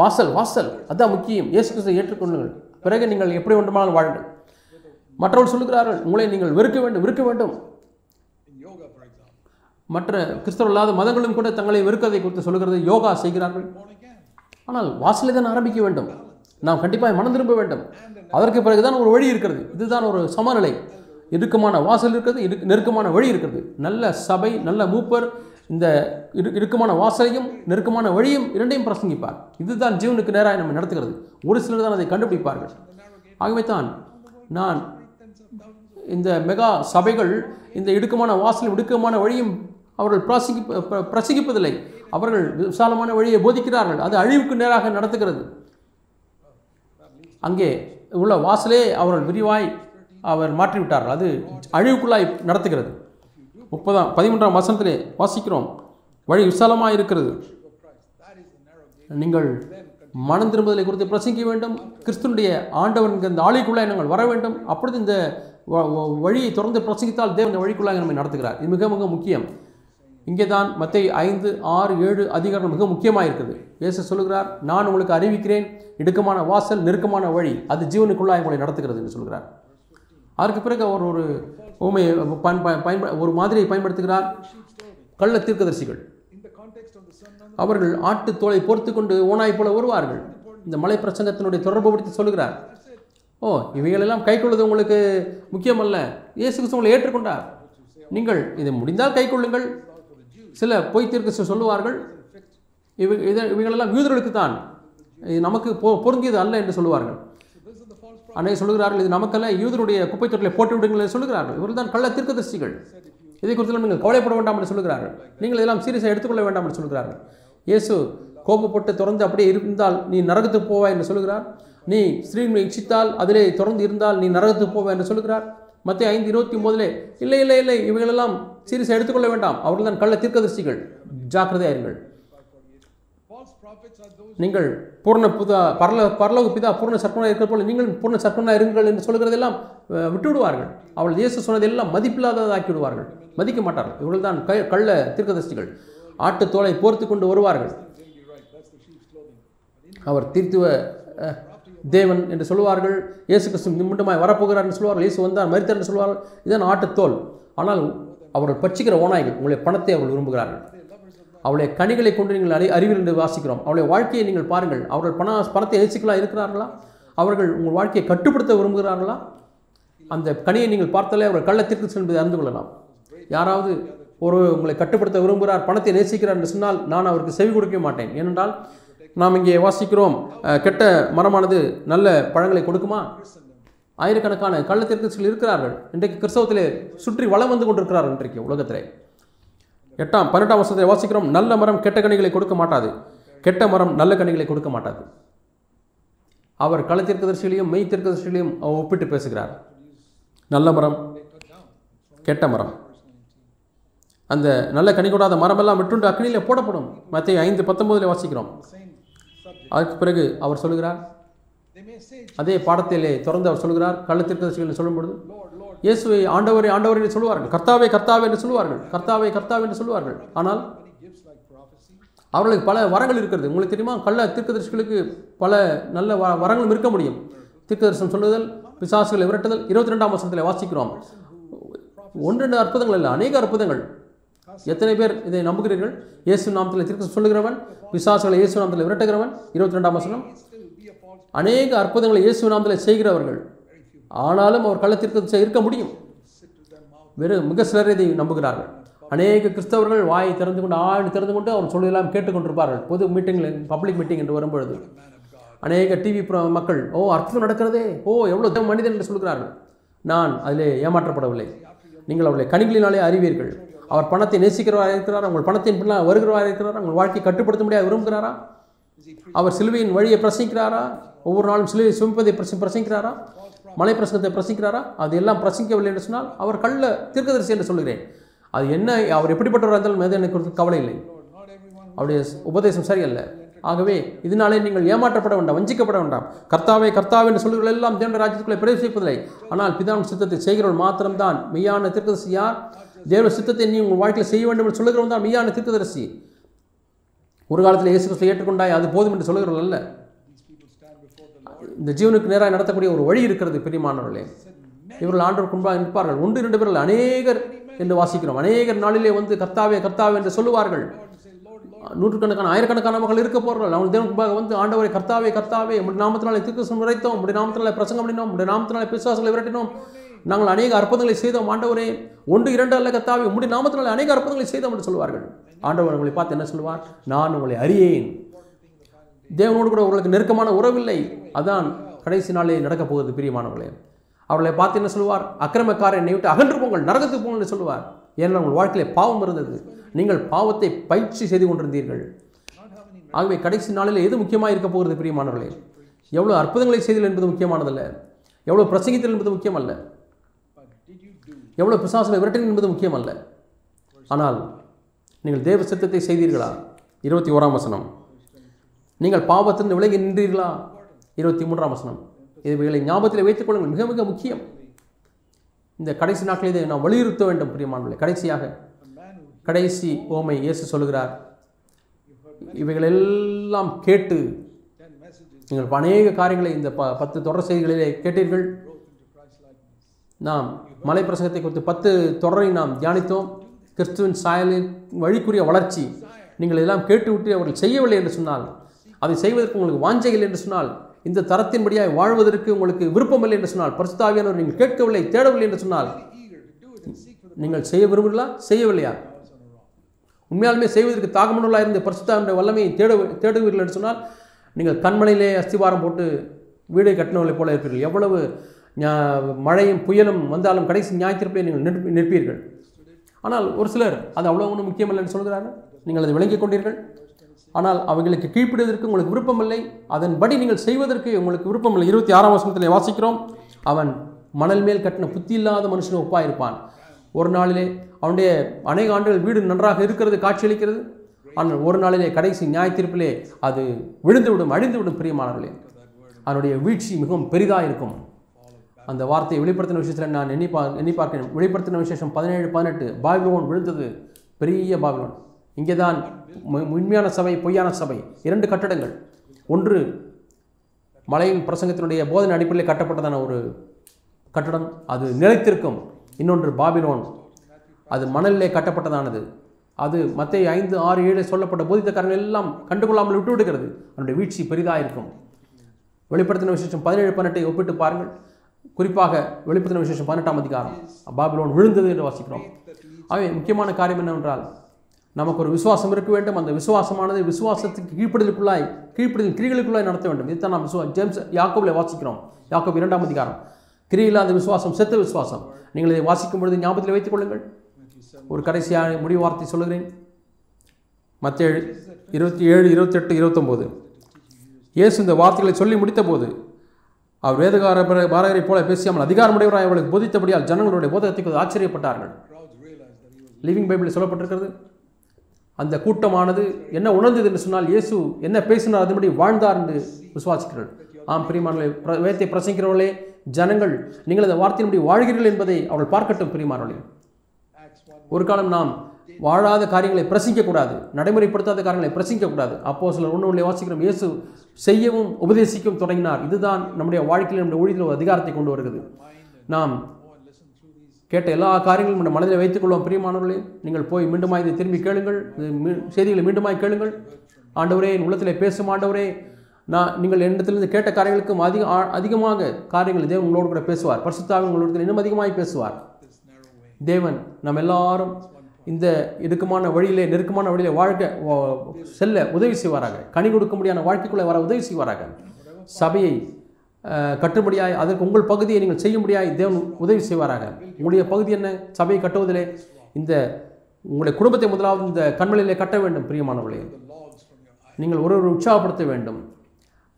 வாசல் வாசல். அதுதான் முக்கியம். இயேசு கிறிஸ்துவை ஏற்றுக்கொள்ளுங்கள். பிறகு நீங்கள் எப்படி வேண்டுமானாலும் வாழுங்கள். மற்றவர்கள் சொல்லுகிறார்கள் உங்களை நீங்கள் வெறுக்க வேண்டும் வெறுக்க வேண்டும். மற்ற கிறிஸ்தவ இல்லாத மதங்களும் கூட தங்களை வெறுக்கதை குறித்து சொல்கிறது யோகா செய்கிறார்கள். ஆனால் வாசலை தான் ஆரம்பிக்க வேண்டும். நாம் கண்டிப்பாக மனம் திரும்ப வேண்டும். அதற்கு பிறகுதான் ஒரு வழி இருக்கிறது. இதுதான் ஒரு சமநிலை. இறுக்கமான வாசல் இருக்கிறது இரு நெருக்கமான வழி இருக்கிறது. நல்ல சபை நல்ல மூப்பர் இந்த இரு இறுக்கமான வாசலையும் நெருக்கமான வழியும் இரண்டையும் பிரசங்கிப்பார். இதுதான் ஜீவனுக்கு நேராக நம்ம நடத்துகிறது. ஒரு சிலர் தான் அதை கண்டுபிடிப்பார்கள். ஆகவே தான் நான் இந்த மெகா சபைகள் இந்த இடுக்கமான வாசலும் இடுக்கமான வழியும் அவர்கள் பிரசங்கி பிர- பிரசங்கிப்பதில்லை அவர்கள் விசாலமான வழியை போதிக்கிறார்கள். அது அழிவுக்கு நேராக நடத்துகிறது. அங்கே உள்ள வாசலே அவர்கள் விரிவாய் அவர் மாற்றிவிட்டார்கள். அது அழிவுக்குள்ளாய் நடத்துகிறது. முப்பதாம் பதிமூன்றாம் வசனத்திலே வாசிக்கிறோம். வழி விசாலமாக இருக்கிறது. நீங்கள் மனம் திரும்புதலை குறித்து பிரசங்கிக்க வேண்டும். கிறிஸ்துனுடைய ஆண்டவன் இந்த ஆலைக்குள்ளாய் நாங்கள் வர வேண்டும். அப்பொழுது இந்த வழியை தொடர்ந்து பிரசங்கித்தால் தேவன் வழிக்குள்ளாக நம்மை நடத்துகிறார். இது மிக மிக முக்கியம். இங்கே தான் மத்திய ஐந்து ஆறு ஏழு அதிகாரம் மிக முக்கியமாக இருக்குது இயேசு சொல்லுகிறார் நான் உங்களுக்கு அறிவிக்கிறேன் இடுக்கமான வாசல் நெருக்கமான வழி அது ஜீவனுக்குள்ளாக உங்களை நடத்துகிறது என்று சொல்கிறார் அதற்கு பிறகு அவர் ஒரு உண்மையை பயன் பயன்ப- ஒரு மாதிரியை பயன்படுத்துகிறார். கள்ள தீர்க்கதரிசிகள். அவர்கள் ஆட்டு தோலை பொறுத்து கொண்டு ஓனாய் போல வருவார்கள் இந்த மலை பிரசங்கத்தினுடைய தொடர்பு படுத்தி சொல்கிறார் ஓ இவைகளெல்லாம் கைக்கொள்வது உங்களுக்கு முக்கியமல்ல. இயேசு கிறிஸ்து உங்களை ஏற்றுக்கொண்டார். நீங்கள் இதை முடிந்தால் கைக்கொள்ளுங்கள் சில பொய் தீர்க்க சொல்லுவார்கள். இவை இதை இவைகளெல்லாம் யூதர்களுக்கு தான் இது நமக்கு பொ பொருந்தியது அல்ல என்று சொல்லுவார்கள். அன்னை சொல்கிறார்கள் இது நமக்கல்ல யூதருடைய குப்பை தொட்டிலை போட்டு விடுங்கள் என்று சொல்லுகிறார்கள். இவர்கள் தான் கள்ள தீர்க்கதரிசிகள். இதை குறித்து நீங்கள் கவலைப்பட வேண்டாம் என்று சொல்லுகிறார்கள். நீங்கள் இதெல்லாம் சீரியஸாக எடுத்துக்கொள்ள வேண்டாம் என்று சொல்கிறார்கள் இயேசு கோபப்பட்டு தொடர்ந்து அப்படியே இருந்தால் நீ நரகத்துக்கு போவாய் என்று சொல்லுகிறார். நீ ஸ்ரீனை இச்சித்தால் அதிலே தொடர்ந்து இருந்தால் நீ நரகத்துக்கு போவாய் என்று சொல்லுகிறார். மத்திய ஐந்து இருபத்தி ஒன்பதிலே இல்லை இல்லை இல்லை இவைகளெல்லாம் சீரியஸாக எடுத்துக்கொள்ள வேண்டாம். அவர்கள் தான் கள்ள தீர்க்கதரிசிகள். ஜாக்கிரதையாயிருங்கள் நீங்கள் பூர்ண புதா பரல பரலோக பிதா பூர்ண சர்ப்பனாக இருக்கிற போல நீங்கள் பூர்ண சர்ப்பனாக இருங்கள் என்று சொல்கிறதெல்லாம் விட்டுவிடுவார்கள். விட்டு விடுவார்கள் அவள் இயேசு சொன்னதெல்லாம் மதிப்பில்லாததாக்கி விடுவார்கள் மதிக்க மாட்டார்கள். இவர்கள் தான் க கள்ள தீர்க்கதரிசிகள். ஆட்டு தோலை போர்த்து கொண்டு வருவார்கள். அவர் தீர்த்துவ தேவன் என்று சொல்லுவார்கள் இயேசு கிறிஸ்து மீண்டுமாய் வரப்போகிறார் என்று சொல்லுவார்கள் இயேசு வந்தார் மரித்தார் என்று சொல்வார்கள் இதான் ஆட்டுத்தோல். ஆனால் அவர்கள் பச்சிக்கிற ஓநாய்கள் உங்களுடைய பணத்தை அவர்கள் விரும்புகிறார்கள். அவளுடைய கனிகளை கொண்டு நீங்கள் அறி அறிவில் என்று வாசிக்கிறோம். அவளுடைய வாழ்க்கையை நீங்கள் பாருங்கள். அவர்கள் பண பணத்தை நேசிக்கலாம் இருக்கிறார்களா? அவர்கள் உங்கள் வாழ்க்கையை கட்டுப்படுத்த விரும்புகிறார்களா? அந்த கனியை நீங்கள் பார்த்தாலே அவர்கள் கள்ளத்திற்கு என்பதை அறிந்து கொள்ளலாம். யாராவது ஒரு உங்களை கட்டுப்படுத்த விரும்புகிறார் பணத்தை நேசிக்கிறார் என்று சொன்னால் நான் அவருக்கு செவி கொடுக்க மாட்டேன். ஏனென்றால் நாம் இங்கே வாசிக்கிறோம் கெட்ட மரமானது நல்ல பழங்களை கொடுக்குமா? ஆயிரக்கணக்கான கள்ளத்திற்கு இருக்கிறார்கள். இன்றைக்கு கிறிஸ்தவத்திலே சுற்றி வளம் வந்து கொண்டிருக்கிறார்கள் இன்றைக்கு உலகத்திலே. எட்டாம் பன்னெண்டாம் வருஷத்தை வாசிக்கிறோம். நல்ல மரம் கெட்ட கனிகளை கொடுக்க மாட்டாது. கெட்ட மரம் நல்ல கனிகளை கொடுக்க மாட்டாது. அவர் களத்திற்கதர்சிகளையும் மெய் தீர்க்கதர்சிகளையும் அவர் ஒப்பிட்டு பேசுகிறார். நல்ல மரம் கெட்ட மரம். அந்த நல்ல கனி கொடாத மரமெல்லாம் விட்டுண்டு அக்னியில் போடப்படும். மற்ற ஐந்து பத்தொம்போதில் வாசிக்கிறோம். அதற்கு பிறகு அவர் சொல்லுகிறார் அதே பாடத்திலே தொடர்ந்து அவர் சொல்லுகிறார் கள்ளத்திற்கதர்சிகள் சொல்லும் பொழுது இயேசுவை ஆண்டவரே ஆண்டவர் என்று சொல்லுவார்கள். கர்த்தாவே கர்த்தாவே என்று சொல்லுவார்கள். கர்த்தாவே கர்த்தாவே என்று சொல்லுவார்கள். ஆனால் அவர்களுக்கு பல வரங்கள் இருக்கிறது. உங்களுக்கு தெரியுமா? கள்ள தீர்க்கதரிசிகளுக்கு பல நல்ல வ வரங்களும் இருக்க முடியும். தீர்க்கதரிசனம் சொல்லுதல் பிசாசுகளை விரட்டுதல் இருபத்தி ரெண்டாம் வருஷத்தில் வாசிக்கிறோம். ஒன்று ரெண்டு அற்புதங்கள் இல்லை அநேக அற்புதங்கள். எத்தனை பேர் இதை நம்புகிறீர்கள்? இயேசு நாமத்தில் திருக்க சொல்லுகிறவன் பிசாசுகளை இயேசு நாமத்தில் விரட்டுகிறவன் இருபத்தி ரெண்டாம் வசனம். அநேக அற்புதங்களை இயேசு நாமத்தில் செய்கிறவர்கள் ஆனாலும் அவர் கள்ளத்திற்கு இருக்க முடியும். வெறும் மிக சிலர் இதை நம்புகிறார்கள். அநேக கிறிஸ்தவர்கள் வாயை திறந்து கொண்டு ஆழ்ந்து திறந்து கொண்டு அவர் சொல்லலாம் கேட்டுக்கொண்டிருப்பார்கள். பொது மீட்டிங்கில் பப்ளிக் மீட்டிங் என்று வரும்பொழுது அநேக டிவி மக்கள் ஓ அற்புதம் நடக்கிறதே! ஓ எவ்வளோ மனிதன் என்று சொல்கிறார்கள். நான் அதிலே ஏமாற்றப்படவில்லை. நீங்கள் அவர்களை கனிகளினாலே அறிவீர்கள். அவர் பணத்தை நேசிக்கிறவராக இருக்கிறார்? உங்கள் பணத்தின் பின்னால் வருகிறவராக இருக்கிறார்? உங்கள் வாழ்க்கையை கட்டுப்படுத்த முடியாது விரும்புகிறாரா? அவர் சிலுவையின் வழியை பிரசங்கிக்கிறாரா? ஒவ்வொரு நாளும் சிலுவை சுமிப்பதை பிரசி பிரசங்கிக்கிறாரா? மலை பிரசங்கத்தை பிரசங்கிக்கிறாரா? அது எல்லாம் பிரசங்கிக்கவில்லை என்று சொன்னால் அவர் கள்ள தீர்க்கதரிசி என்று சொல்கிறேன் அது என்ன அவர் எப்படிப்பட்டவராக இருந்தாலும் மீது எனக்கு குறித்து கவலை இல்லை. அவருடைய உபதேசம் சரியல்ல. ஆகவே இதனாலே நீங்கள் ஏமாற்றப்பட வேண்டாம் வஞ்சிக்கப்பட வேண்டாம். கர்த்தாவே கர்த்தாவே என்று சொல்லுங்கள் எல்லாம் தேவனுடைய ராஜ்யத்துக்குள்ளே பிரவேசிப்பதில்லை. ஆனால் பிதாவின் சித்தத்தை செய்கிறவர்கள் மாத்திரம்தான். மெய்யான தீர்க்கதரிசி யார்? தேவ சித்தத்தை நீ உங்கள் வாழ்க்கையில் செய்ய வேண்டும் என்று சொல்லுகிறவன் தான் மெய்யான தீர்க்கதரிசி. ஒரு காலத்தில் இயேசு கிறிஸ்துவை ஏற்றுக்கொண்டாய் அது போதும் என்று சொல்லுகிறவர்கள் அல்ல. இந்த ஜீவனுக்கு நேராக நடத்தக்கூடிய ஒரு வழி இருக்கிறது பெரியமானவர்களே இவர்கள் ஆண்டவர் முன்பாக நிற்பார்கள். ஒன்று இரண்டு பேர்கள் அநேகர் என்று வாசிக்கிறோம். அநேகர் நாளிலே வந்து கர்த்தாவே கர்த்தாவே என்று சொல்லுவார்கள். நூற்றுக்கணக்கான ஆயிரக்கணக்கான மக்கள் இருக்க போகிறார்கள் அவங்க தேவன் வந்து ஆண்டவரை கர்த்தாவே கர்த்தாவே உடைய நாமத்தினாலே திருக்கசம் உரைத்தோம். உடைய நாமத்தினாலே பிரசங்கம் பண்ணினோம். உடைய நாமத்தினாலே பிசுவாசங்களை விரட்டினோம். நாங்கள் அநேக அற்புதங்களை செய்தோம் ஆண்டவரே. ஒன்று இரண்டு அல்ல கர்த்தாவே உடைய நாமத்தினால் அநேக அற்புதங்களை செய்தோம் என்று சொல்வார்கள். ஆண்டவர் உங்களை பார்த்து என்ன சொல்வார்? நான் உங்களை அறியேன். தேவனோடு கூட உங்களுக்கு நெருக்கமான உறவில்லை. அதான் கடைசி நாளே நடக்கப் போகுது பிரியமானவர்களே. அவர்களை பார்த்து என்ன சொல்லுவார் அக்கிரமக்காரன் என்னை விட்டு அகன்று போங்கள் நரகத்துக்கு போங்கள் சொல்வார். சொல்லுவார் ஏன்னா உங்கள் வாழ்க்கையில் பாவம் இருந்தது. நீங்கள் பாவத்தை பயிற்சி செய்து கொண்டிருந்தீர்கள். ஆகவே கடைசி நாளில் எது முக்கியமாக இருக்க போகிறது பிரியமானவர்களே? எவ்வளோ அற்புதங்களை செய்தல் என்பது முக்கியமானதல்ல. எவ்வளோ பிரசங்கித்தல் என்பது முக்கியமல்ல. எவ்வளோ பிசாசுகளை விரட்டல் என்பது முக்கியமல்ல. ஆனால் நீங்கள் தேவ சித்தத்தை செய்தீர்களா? இருபத்தி ஓராம் வசனம். நீங்கள் பாவத்திலிருந்து விலகி நின்றீர்களா? இருபத்தி மூன்றாம் வசனம். இவைகளை ஞாபகத்தில் வைத்துக் கொள்ளுங்கள். மிக மிக முக்கியம். இந்த கடைசி நாட்களில் இதை நாம் வலியுறுத்த வேண்டும் பிரியமானவர்களே. கடைசியாக கடைசி ஓமை இயேசு சொல்லுகிறார். இவைகளெல்லாம் கேட்டு நீங்கள் அநேக காரியங்களை இந்த ப பத்து தொடர் செய்திகளிலே கேட்டீர்கள். நாம் மலை பிரசங்கத்தை குறித்து பத்து தொடரை நாம் தியானித்தோம். கிறிஸ்துவின் சாயலின் வழிக்குரிய வளர்ச்சி. நீங்கள் இதெல்லாம் கேட்டுவிட்டு அவர்கள் செய்யவில்லை என்று சொன்னால் அதை செய்வதற்கு உங்களுக்கு வாஞ்சைகள் என்று சொன்னால் இந்த தரத்தின்படியாக வாழ்வதற்கு உங்களுக்கு விருப்பமில்லை என்று சொன்னால் பரிசுத்தாவியானவர் நீங்கள் கேட்கவில்லை தேடவில்லை என்று சொன்னால் நீங்கள் செய்ய விரும்புகிறீர்களா? செய்யவில்லையா? உண்மையாலுமே செய்வதற்கு தாகமனுள்ளாக இருந்து பரிசுத்தாவினுடைய வல்லமையை தேட தேடுவீர்கள் என்று சொன்னால் நீங்கள் கண்மலையிலே அஸ்திவாரம் போட்டு வீடு கட்டினவர்களைப் போல இருப்பீர்கள். எவ்வளவு மழையும் புயலும் வந்தாலும் கடைசி ஞாயிற்றுப்பை நீங்கள் நிற்ப- நிற்பீர்கள். ஆனால் ஒரு சிலர் அது அவ்வளோ ஒன்றும் முக்கியமில்லைன்னு சொல்கிறார்கள். நீங்கள் அதை விளங்கிக் கொண்டீர்கள். ஆனால் அவங்களுக்கு கீழ்ப்பிடுவதற்கு உங்களுக்கு விருப்பமில்லை. அதன்படி நீங்கள் செய்வதற்கு உங்களுக்கு விருப்பமில்லை. இருபத்தி ஆறாம் வருஷத்தில் வாசிக்கிறோம். அவன் மணல் மேல் கட்டின புத்தி இல்லாத மனுஷன் ஒப்பாக இருப்பான் ஒரு நாளிலே அவனுடைய அநேக ஆண்டுகள் வீடு நன்றாக இருக்கிறது காட்சியளிக்கிறது. ஆனால் ஒரு நாளிலே கடைசி நியாயத்தீர்ப்பிலே அது விழுந்துவிடும் அழிந்துவிடும் பிரியமானவர்களே. அதனுடைய வீழ்ச்சி மிகவும் பெரிதாக இருக்கும் அந்த வார்த்தையை வெளிப்படுத்தின விஷயத்தில் நான் எண்ணி பா எண்ணி பார்க்கிறேன். வெளிப்படுத்தின விசேஷம் பதினேழு பதினெட்டு. பாபிலோன் விழுந்தது. பெரிய பாபிலோன். இங்கே தான் உண்மையான சபை பொய்யான சபை. இரண்டு கட்டடங்கள். ஒன்று மலையின் பிரசங்கத்தினுடைய போதனை அடிப்படையில் கட்டப்பட்டதான ஒரு கட்டடம். அது நிலைத்திருக்கும். இன்னொன்று பாபிலோன். அது மணலிலே கட்டப்பட்டதானது. அது மற்ற ஐந்து ஆறு ஏழு சொல்லப்பட்ட போதித்தக்காரங்கள் எல்லாம் கண்டுகொள்ளாமல் விட்டு விடுகிறது அதனுடைய வீழ்ச்சி பெரிதாக இருக்கும் வெளிப்படுத்தின விசேஷம் பதினேழு பன்னெட்டை ஒப்பிட்டு பாருங்கள். குறிப்பாக வெளிப்படுத்தின விசேஷம் பதினெட்டாம் அதிகாரம். பாபிலோன் விழுந்தது என்று வாசிக்கிறோம். ஆகவே முக்கியமான காரியம் என்னவென்றால் நமக்கு ஒரு விசுவாசம் இருக்க வேண்டும். அந்த விசுவாசமானது விசுவாசத்துக்கு கீழ்ப்படுதலுக்குள்ளாய் கீழ்ப்படுதல் கிரிகளுக்குள்ளாய் நடத்த வேண்டும். இதுதான் நாம் விசுவா ஜேம்ஸ் யாக்கோவில் வாசிக்கிறோம். யாக்கோப் இரண்டாம் அதிகாரம். கிரியில்லாத விசுவாசம் செத்த விசுவாசம். நீங்கள் இதை வாசிக்கும் பொழுது ஞாபகத்தில் வைத்துக் கொள்ளுங்கள். ஒரு கடைசியான முடிவு வார்த்தை சொல்லுகிறேன். மத்திய இருபத்தி ஏழு இருபத்தெட்டு இருபத்தொம்போது. இயேசு இந்த வார்த்தைகளை சொல்லி முடித்தபோது அவர் வேதகார பாரகரை போல பேசியாமல் அதிகாரமுடையவராய் அவர்களுக்கு போதித்தபடியால் ஜனங்களுடைய போதகத்துக்கு ஆச்சரியப்பட்டார்கள். லிவிங் பைபிளில் சொல்லப்பட்டிருக்கிறது. அந்த கூட்டமானது என்ன உணர்ந்தது என்று சொன்னால் இயேசு என்ன பேசினார் அதுபடி வாழ்ந்தார் என்று விசுவாசிக்கிறார்கள் ஆம் பிரிமானே பிர- வேதத்தை பிரசங்கிக்கிறவர்களே ஜனங்கள் நீங்கள் அந்த வார்த்தையின்படி வாழ்கிறீர்கள் என்பதை அவர்கள் பார்க்கட்டும் பிரியமானவர்களே. Acts 1 ஒரு காலம் நாம் வாழாத காரியங்களை பிரசங்கிக்கக்கூடாது நடைமுறைப்படுத்தாத காரியங்களை பிரசங்கிக்கக்கூடாது அப்போ சிலர் ஒன்று ஒன்றை வாசிக்கிறோம் இயேசு செய்யவும் உபதேசிக்கவும் தொடங்கினார். இதுதான் நம்முடைய வாழ்க்கையில் நம்முடைய ஊழியத்தில் ஒரு அதிகாரத்தை கொண்டு வருகிறது. நாம் கேட்ட எல்லா காரியங்களும் நம்ம மனதில் வைத்துக் கொள்வோம். பிரியமானவர்களே நீங்கள் போய் மீண்டுமாய் இதை திரும்பி கேளுங்கள். மீ- செய்திகளை மீண்டுமாய் கேளுங்கள். ஆண்டவரே என் உள்ளத்தில் பேசும் ஆண்டவரே நான் நீங்கள் என்னிடத்திலிருந்து கேட்ட காரியங்களுக்கும் அதிக அதிகமாக காரியங்கள் தேவன் உங்களோடு கூட பேசுவார். பரிசுத்தாக உங்களோட இன்னும் அதிகமாக பேசுவார். தேவன் நம்ம எல்லாரும் இந்த இடுக்கமான வழியிலே நெருக்கமான வழியிலே வாழ்க்கை செல்ல உதவி செய்வாராக. கனி கொடுக்க முடியாத வாழ்க்கைக்குள்ளே வர உதவி செய்வாராக. சபையை அஹ், அதற்கு உங்கள் பகுதியை நீங்கள் செய்ய முடியாய் தேவன் உதவி செய்வாராக. உங்களுடைய பகுதி என்ன? சபையை கட்டுவதிலே இந்த உங்களுடைய குடும்பத்தை முதலாவது இந்த கண்மலையிலே கட்ட வேண்டும் பிரியமானவர்களே. நீங்கள் ஒருவர் உற்சாகப்படுத்த வேண்டும்.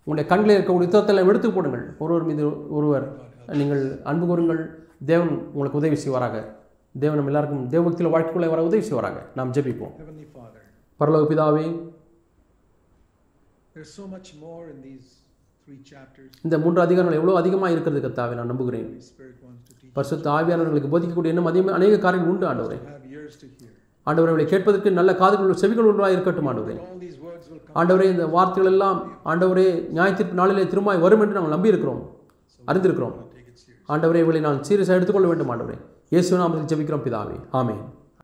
உங்களுடைய கண்களில் இருக்கக்கூடிய யுத்தத்தில் எடுத்து போடுங்கள். ஒருவர் மீது ஒருவர் நீங்கள் அன்பு கூறுங்கள். தேவன் உங்களுக்கு உதவி செய்வாராக. தேவன் நம்ம எல்லாருக்கும் தேவபக்தியில் வாழ்க்கைக்குள்ளே வர உதவி செய்வாராக நாம் ஜெபிப்போம் பரலோக பிதாவே. இந்த மூன்று அதிகாரங்கள் எவ்வளோ அதிகமாக இருக்கிறது கத்தாவே நான் நம்புகிறேன். பரிசுத்த ஆவியானவர்களுக்கு போதிக்கக்கூடிய இன்னும் அதிக அநேக காரியங்கள் உண்டு ஆண்டவரே. ஆண்டவரை கேட்பதற்கு நல்ல காதுகள் செவிகள் உள்ளாக இருக்கட்டும் ஆண்டவரே. ஆண்டவரே இந்த வார்த்தைகள் எல்லாம் ஆண்டவரே நியாயத்தீர்ப்பு நாளிலே திருமாய் வரும் என்று நாங்கள் நம்பியிருக்கிறோம் அறிந்திருக்கிறோம். ஆண்டவரே இவளை நான் சீரியஸாக எடுத்துக்கொள்ள வேண்டும் ஆண்டவரே இயேசு நாமத்தில் ஜெபிக்கிறோம் பிதாவே. ஆமேன்.